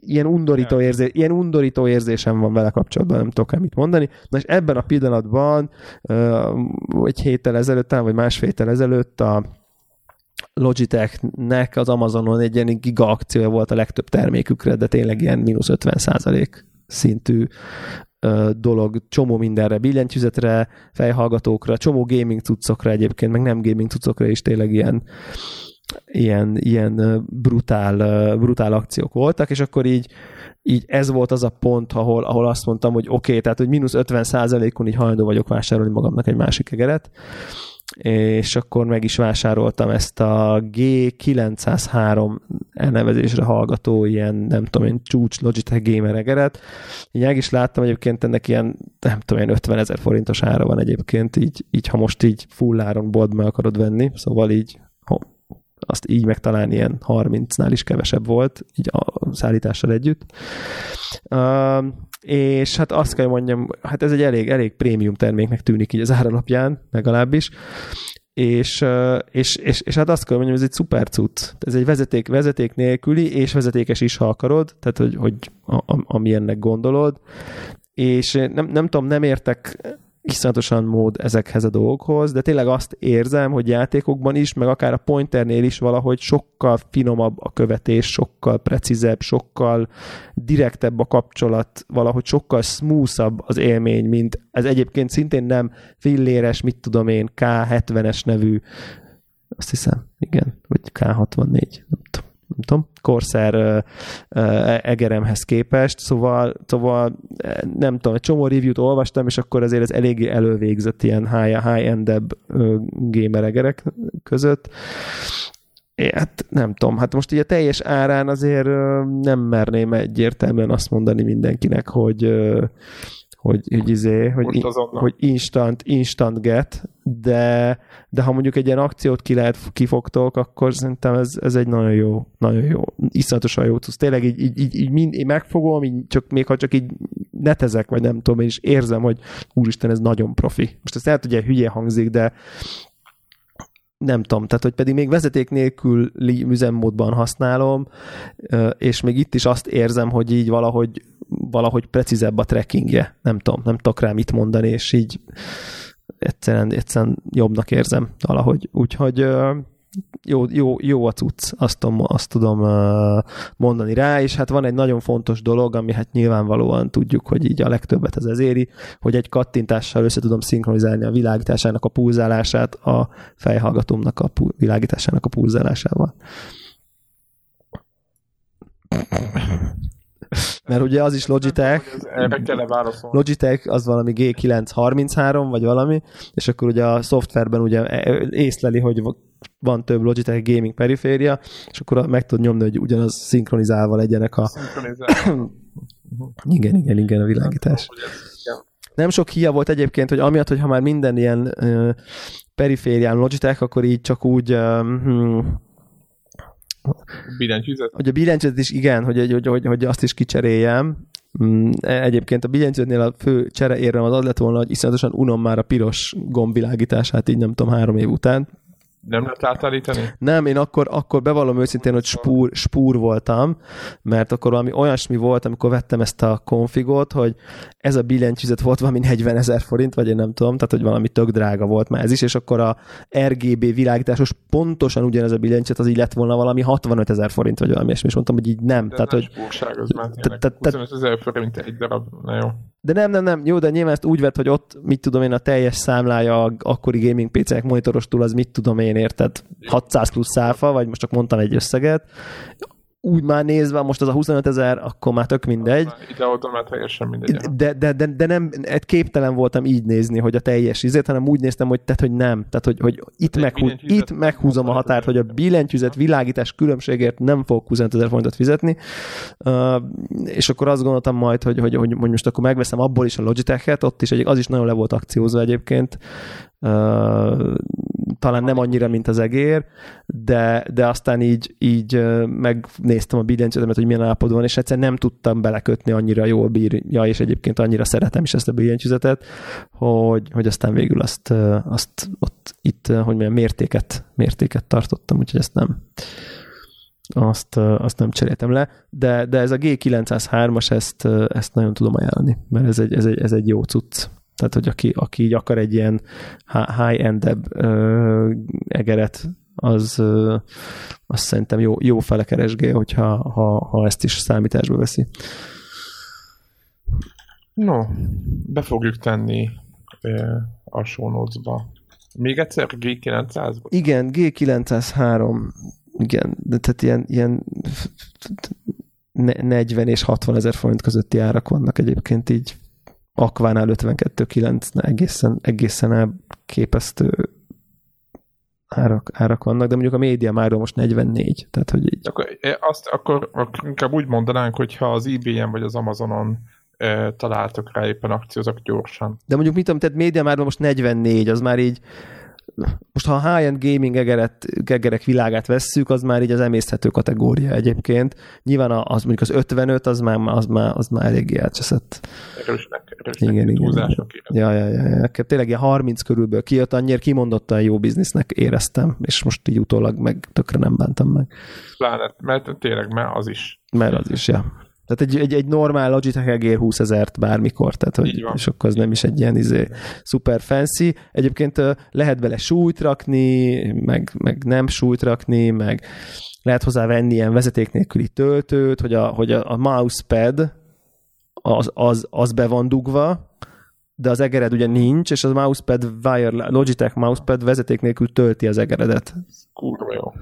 [SPEAKER 3] ilyen undorító, érzé, ilyen undorító érzésem van vele kapcsolatban, nem tudok el mit mondani. Na és ebben a pillanatban, egy héttel ezelőtt, talán, vagy másfél héttel ezelőtt a Logitechnek az Amazonon egy ilyen giga akciója volt a legtöbb termékükre, de tényleg ilyen mínusz 50 százalék szintű dolog, csomó mindenre, billentyűzetre, fejhallgatókra, csomó gaming cuccokra egyébként, meg nem gaming cuccokra is tényleg ilyen ilyen, ilyen brutál, brutál akciók voltak, és akkor így, így ez volt az a pont, ahol, ahol azt mondtam, hogy oké, okay, tehát hogy mínusz 50 százalékon így hajlandó vagyok vásárolni magamnak egy másik egeret, és akkor meg is vásároltam ezt a G903 elnevezésre hallgató ilyen, nem tudom én, csúcs Logitech gamer egeret. Így meg is láttam egyébként ennek ilyen, nem tudom én, 50 ezer forintos ára van egyébként, így, így ha most így full áron boltba meg akarod venni, szóval így azt így meg ilyen 30-nál is kevesebb volt, így a szállítással együtt. Uh, és hát azt kell mondjam, hát ez egy elég, elég prémium terméknek tűnik így az áralapján, legalábbis. És, és, és, és, hát azt kell mondjam, ez egy szuper cucc. Ez egy vezeték, vezeték nélküli, és vezetékes is, ha akarod, tehát hogy, hogy a, a, amilyennek gondolod. És nem, nem tudom, nem értek iszonyatosan mód ezekhez a dolgokhoz, de tényleg azt érzem, hogy játékokban is, meg akár a pointernél is valahogy sokkal finomabb a követés, sokkal precízebb, sokkal direktebb a kapcsolat, valahogy sokkal smoothabb az élmény, mint ez egyébként szintén nem filléres, mit tudom én, K70-es nevű, azt hiszem, igen, vagy K64, nem tudom nem tudom, uh, egeremhez képest, szóval, szóval nem tudom, egy csomó review-t olvastam, és akkor azért ez eléggé elővégzett ilyen high, high-endebb gamer egerek között. É, hát nem tudom, hát most így a teljes árán azért nem merném egyértelműen azt mondani mindenkinek, hogy hogy, hogy, izé, hogy, hogy instant, instant get, de, de ha mondjuk egy ilyen akciót ki lehet, kifogtok, akkor szerintem ez, ez egy nagyon jó, nagyon jó, iszonyatosan jó tudsz. Tényleg így, így, így, így mind, én megfogom, így csak, még ha csak így netezek, vagy nem tudom, én is érzem, hogy úristen, ez nagyon profi. Most ez lehet, hogy hülye hangzik, de nem tudom, tehát hogy pedig még vezeték nélküli üzemmódban használom, és még itt is azt érzem, hogy így valahogy, valahogy precízebb a trackingje. Nem tudom, nem tudok rá mit mondani, és így egyszerűen, egyszerűen jobbnak érzem valahogy. Úgyhogy jó, jó, jó a cucc, azt tudom, azt tudom mondani rá, és hát van egy nagyon fontos dolog, ami hát nyilvánvalóan tudjuk, hogy így a legtöbbet ez éri, hogy egy kattintással össze tudom szinkronizálni a világításának a pulzálását a fejhallgatómnak a pul- világításának a pulzálásával. Mert ugye az is Logitech,
[SPEAKER 1] Erre kell válaszolni.
[SPEAKER 3] Logitech az valami G933, vagy valami, és akkor ugye a szoftverben ugye észleli, hogy van több Logitech gaming periféria, és akkor meg tud nyomni, hogy ugyanaz szinkronizálva legyenek a... *coughs* igen, igen, igen, a világítás. Nem sok hia volt egyébként, hogy amiatt, hogy ha már minden ilyen periférián Logitech, akkor így csak úgy um,
[SPEAKER 1] billentyűzet?
[SPEAKER 3] hogy a billentyűzet is igen, hogy, hogy, hogy, hogy azt is kicseréljem, Mm, Egyébként a billentyűzetnél a fő csere érvem az az lett volna, hogy iszonyatosan unom már a piros gombvilágítását, így nem tudom, három év után.
[SPEAKER 1] Nem lehet átállítani?
[SPEAKER 3] Nem, én akkor, akkor bevallom őszintén, hogy spúr, spúr voltam, mert akkor valami olyasmi volt, amikor vettem ezt a konfigot, hogy ez a billentyűzet volt valami 40 ezer forint, vagy én nem tudom, tehát hogy valami tök drága volt már ez is, és akkor a RGB világításos pontosan ugyanez a billentyűzet, az így lett volna valami 65 ezer forint, vagy valami, és mondtam, hogy így nem.
[SPEAKER 1] De
[SPEAKER 3] tehát, hogy,
[SPEAKER 1] spúrság, az már tényleg.
[SPEAKER 3] te- te-
[SPEAKER 1] 25 ezer forint egy darab. Na jó.
[SPEAKER 3] De nem, nem, nem, jó, de nyilván ezt úgy vett, hogy ott, mit tudom én, a teljes számlája a akkori gaming PC-nek monitorostól, az mit tudom én, érted? 600 plusz száfa, vagy most csak mondtam egy összeget. Úgy már nézve, most az a 25 ezer, akkor már tök mindegy.
[SPEAKER 1] Ide-oda már teljesen mindegy.
[SPEAKER 3] De, de, de, de nem, egy képtelen voltam így nézni, hogy a teljes izét, hanem úgy néztem, hogy, tehát, hogy nem. Tehát, hogy, hogy itt,
[SPEAKER 1] egy
[SPEAKER 3] meghú,
[SPEAKER 1] billentyűzet-
[SPEAKER 3] itt meghúzom a határt, hogy a billentyűzet világítás különbségért nem fogok 25 ezer forintot fizetni. Uh, és akkor azt gondoltam majd, hogy, hogy, hogy, hogy most akkor megveszem abból is a Logitech-et, ott is egy, az is nagyon le volt akciózva egyébként. Uh, talán nem annyira, mint az egér, de, de aztán így, így megnéztem a billentyűzetemet, hogy milyen állapotban van, és egyszerűen nem tudtam belekötni annyira jól bírja, és egyébként annyira szeretem is ezt a billentyűzetet, hogy, hogy aztán végül azt, azt ott itt, hogy milyen mértéket, mértéket tartottam, úgyhogy ezt nem azt, azt nem cseréltem le, de, de ez a G903-as, ezt, ezt nagyon tudom ajánlani, mert ez egy, ez egy, ez egy jó cucc. Tehát, hogy aki, aki így akar egy ilyen hi- high-endebb ö, egeret, az, ö, azt szerintem jó, jó fele keresgél, hogyha ha, ha ezt is számításba veszi.
[SPEAKER 1] No, be fogjuk tenni ö, a show notes-ba. Még egyszer G900
[SPEAKER 3] Igen, G903, igen, de tehát ilyen, ilyen ne- 40 és 60 ezer forint közötti árak vannak egyébként így Aquánál 52.9, egészen, egészen elképesztő árak, árak vannak, de mondjuk a média már most 44, tehát hogy így.
[SPEAKER 1] Akkor, eh, azt, akkor, akkor inkább úgy mondanánk, hogy ha az eBay-en vagy az Amazonon eh, találtok rá éppen akciózok gyorsan.
[SPEAKER 3] De mondjuk mit tudom, tehát média már most 44, az már így most ha a high-end gaming egeret, egerek világát vesszük, az már így az emészthető kategória egyébként. Nyilván az mondjuk az 55, az már, az már, az már eléggé elcseszett.
[SPEAKER 1] Erősnek, erősnek
[SPEAKER 3] Igen, igen,
[SPEAKER 1] túlzásnak érem.
[SPEAKER 3] Ja, ja, ja, ja. Tényleg ilyen 30 körülbelül kijött, annyira kimondottan jó biznisznek éreztem, és most így utólag meg tökre nem bántam meg.
[SPEAKER 1] Pláne, mert tényleg, mert az is.
[SPEAKER 3] Mert az is, ja. Tehát egy, egy, egy normál Logitech egér 20 ezert bármikor, tehát hogy, és akkor az nem is egy ilyen izé, super fancy. Egyébként lehet bele súlyt rakni, meg, meg nem súlyt rakni, meg lehet hozzá venni ilyen vezeték nélküli töltőt, hogy a, hogy a, a mousepad az, az, az be van dugva, de az egered ugye nincs, és az mousepad wire, Logitech mousepad vezeték nélkül tölti az egeredet.
[SPEAKER 1] Kurva jó.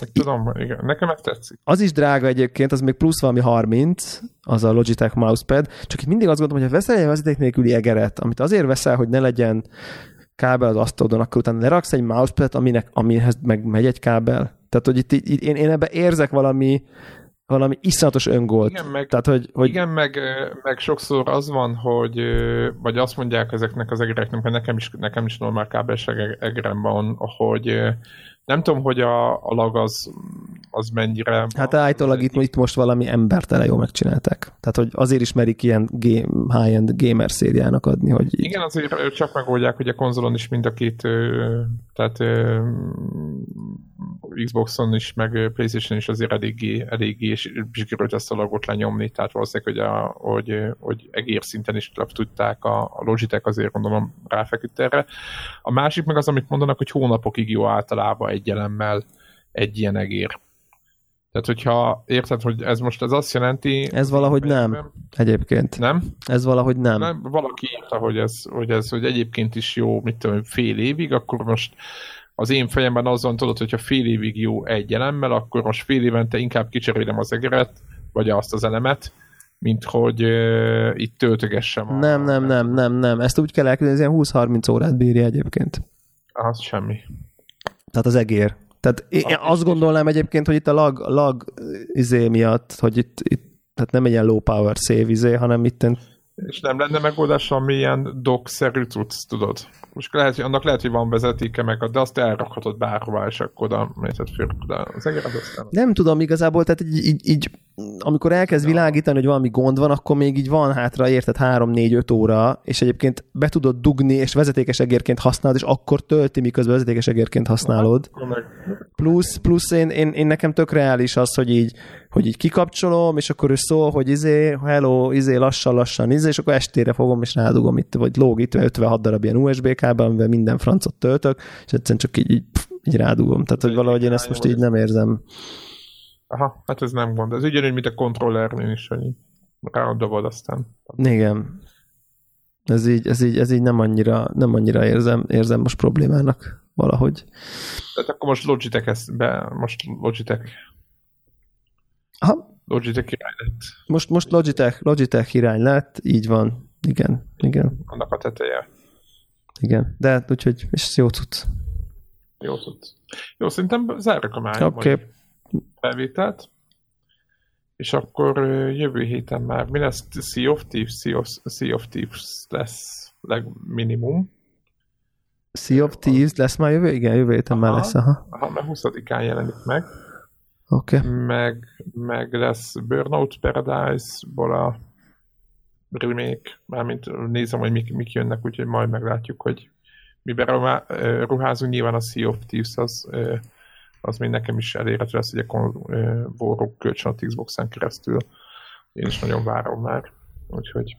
[SPEAKER 1] Meg Tudom, igen, nekem ez tetszik.
[SPEAKER 3] Az is drága egyébként, az még plusz valami 30, az a Logitech mousepad, csak itt mindig azt gondolom, hogy ha veszel egy vezeték nélküli egeret, amit azért veszel, hogy ne legyen kábel az asztalodon, akkor utána leraksz egy mousepad, aminek, amihez meg megy egy kábel. Tehát, hogy itt, itt én, én ebben érzek valami, valami iszonyatos öngolt.
[SPEAKER 1] Igen, meg,
[SPEAKER 3] Tehát, hogy, hogy
[SPEAKER 1] Igen, meg, meg sokszor az van, hogy vagy azt mondják ezeknek az egereknek, mert nekem is, nekem is normál kábeles ege- egerem van, hogy nem tudom, hogy a, a lag az, az mennyire...
[SPEAKER 3] hát állítólag itt, itt most valami embertele jól megcsinálták. Tehát, hogy azért is merik ilyen game, high-end gamer szériának adni, hogy így.
[SPEAKER 1] Igen, azért csak megoldják, hogy a konzolon is mind a két, tehát Xboxon is, meg Playstation is azért eléggé, eléggé és sikerült ezt a lagot lenyomni, tehát valószínűleg, hogy, a, hogy, hogy egér szinten is le tudták a, a Logitech azért gondolom ráfeküdt erre. A másik meg az, amit mondanak, hogy hónapokig jó általában egy elemmel egy ilyen egér. Tehát, hogyha érted, hogy ez most ez azt jelenti...
[SPEAKER 3] Ez valahogy nem. Egyébként.
[SPEAKER 1] Nem?
[SPEAKER 3] Ez valahogy nem.
[SPEAKER 1] nem, valaki írta, hogy ez, hogy ez hogy egyébként is jó, mit tudom, fél évig, akkor most az én fejemben azon tudod, hogyha fél évig jó egy elemmel, akkor most fél évente inkább kicserélem az egeret, vagy azt az elemet, mint hogy uh, itt töltögessem. a-
[SPEAKER 3] Nem, nem, nem, nem, nem. Ezt úgy kell ez ilyen 20-30 órát bírja egyébként.
[SPEAKER 1] Az semmi.
[SPEAKER 3] Tehát az egér. Tehát én én azt gondolnám egyébként, hogy itt a lag, lag izé miatt, hogy itt, itt tehát nem egy ilyen low power save izé, hanem itt
[SPEAKER 1] És nem lenne megoldás, ami ilyen dock-szerű cucc, tudod? Most lehet, hogy annak lehet, hogy van vezetéke meg, de azt elrakhatod bárhová, és akkor oda föl, de az egér az aztán.
[SPEAKER 3] nem tudom igazából, tehát így, így, így amikor elkezd világítani, hogy valami gond van, akkor még így van hátra, érted, 3-4-5 óra, és egyébként be tudod dugni, és vezetékes egérként használod, és akkor tölti, miközben vezetékes egérként használod. Plusz, plusz én, én, én, nekem tök reális az, hogy így, hogy így kikapcsolom, és akkor ő szól, hogy izé, hello, izé, lassan-lassan, izé, és akkor estére fogom, és rádugom itt, vagy lóg itt 56 darab ilyen USB kábel, amivel minden francot töltök, és egyszerűen csak így, így, pff, így rádugom. Tehát, hogy valahogy én ezt most így nem érzem.
[SPEAKER 1] Aha, hát ez nem gond. Ez ugyanúgy, mint a kontrollernél is, hogy így ráadobod aztán.
[SPEAKER 3] Igen. Ez így, ez így, ez így nem annyira, nem annyira érzem, érzem most problémának valahogy.
[SPEAKER 1] Tehát akkor most Logitech ezt be, most Logitech,
[SPEAKER 3] Aha,
[SPEAKER 1] Logitech király lett
[SPEAKER 3] most, most Logitech, Logitech irány lett, így van. Igen, igen,
[SPEAKER 1] annak a teteje.
[SPEAKER 3] igen. De hát úgyhogy, és ez jó tudsz.
[SPEAKER 1] Jó tudsz. Jó, szerintem zárjuk a máj
[SPEAKER 3] Oké.
[SPEAKER 1] mai felvételt. És akkor jövő héten már mi lesz? Sea of Thieves, Sea of, sea of Thieves lesz legminimum.
[SPEAKER 3] Sea of Thieves lesz már jövő? Igen, jövő héten már
[SPEAKER 1] Aha.
[SPEAKER 3] lesz, aha.
[SPEAKER 1] Ha már 20-án jelenik meg.
[SPEAKER 3] Okay.
[SPEAKER 1] meg, meg lesz Burnout Paradise-ból a remake, mármint nézem, hogy mik, mik jönnek, úgyhogy majd meglátjuk, hogy miben ruházunk. Nyilván a Sea of Thieves az, az még nekem is elérhető lesz, hogy a vorrók kölcsön a Xbox-en keresztül. Én is nagyon várom már, úgyhogy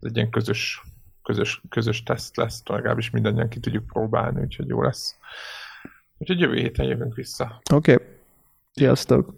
[SPEAKER 1] ez egy ilyen közös, közös, közös teszt lesz, legalábbis mindannyian ki tudjuk próbálni, úgyhogy jó lesz. Úgyhogy jövő héten jövünk vissza.
[SPEAKER 3] Oké. Okay. Sziasztok.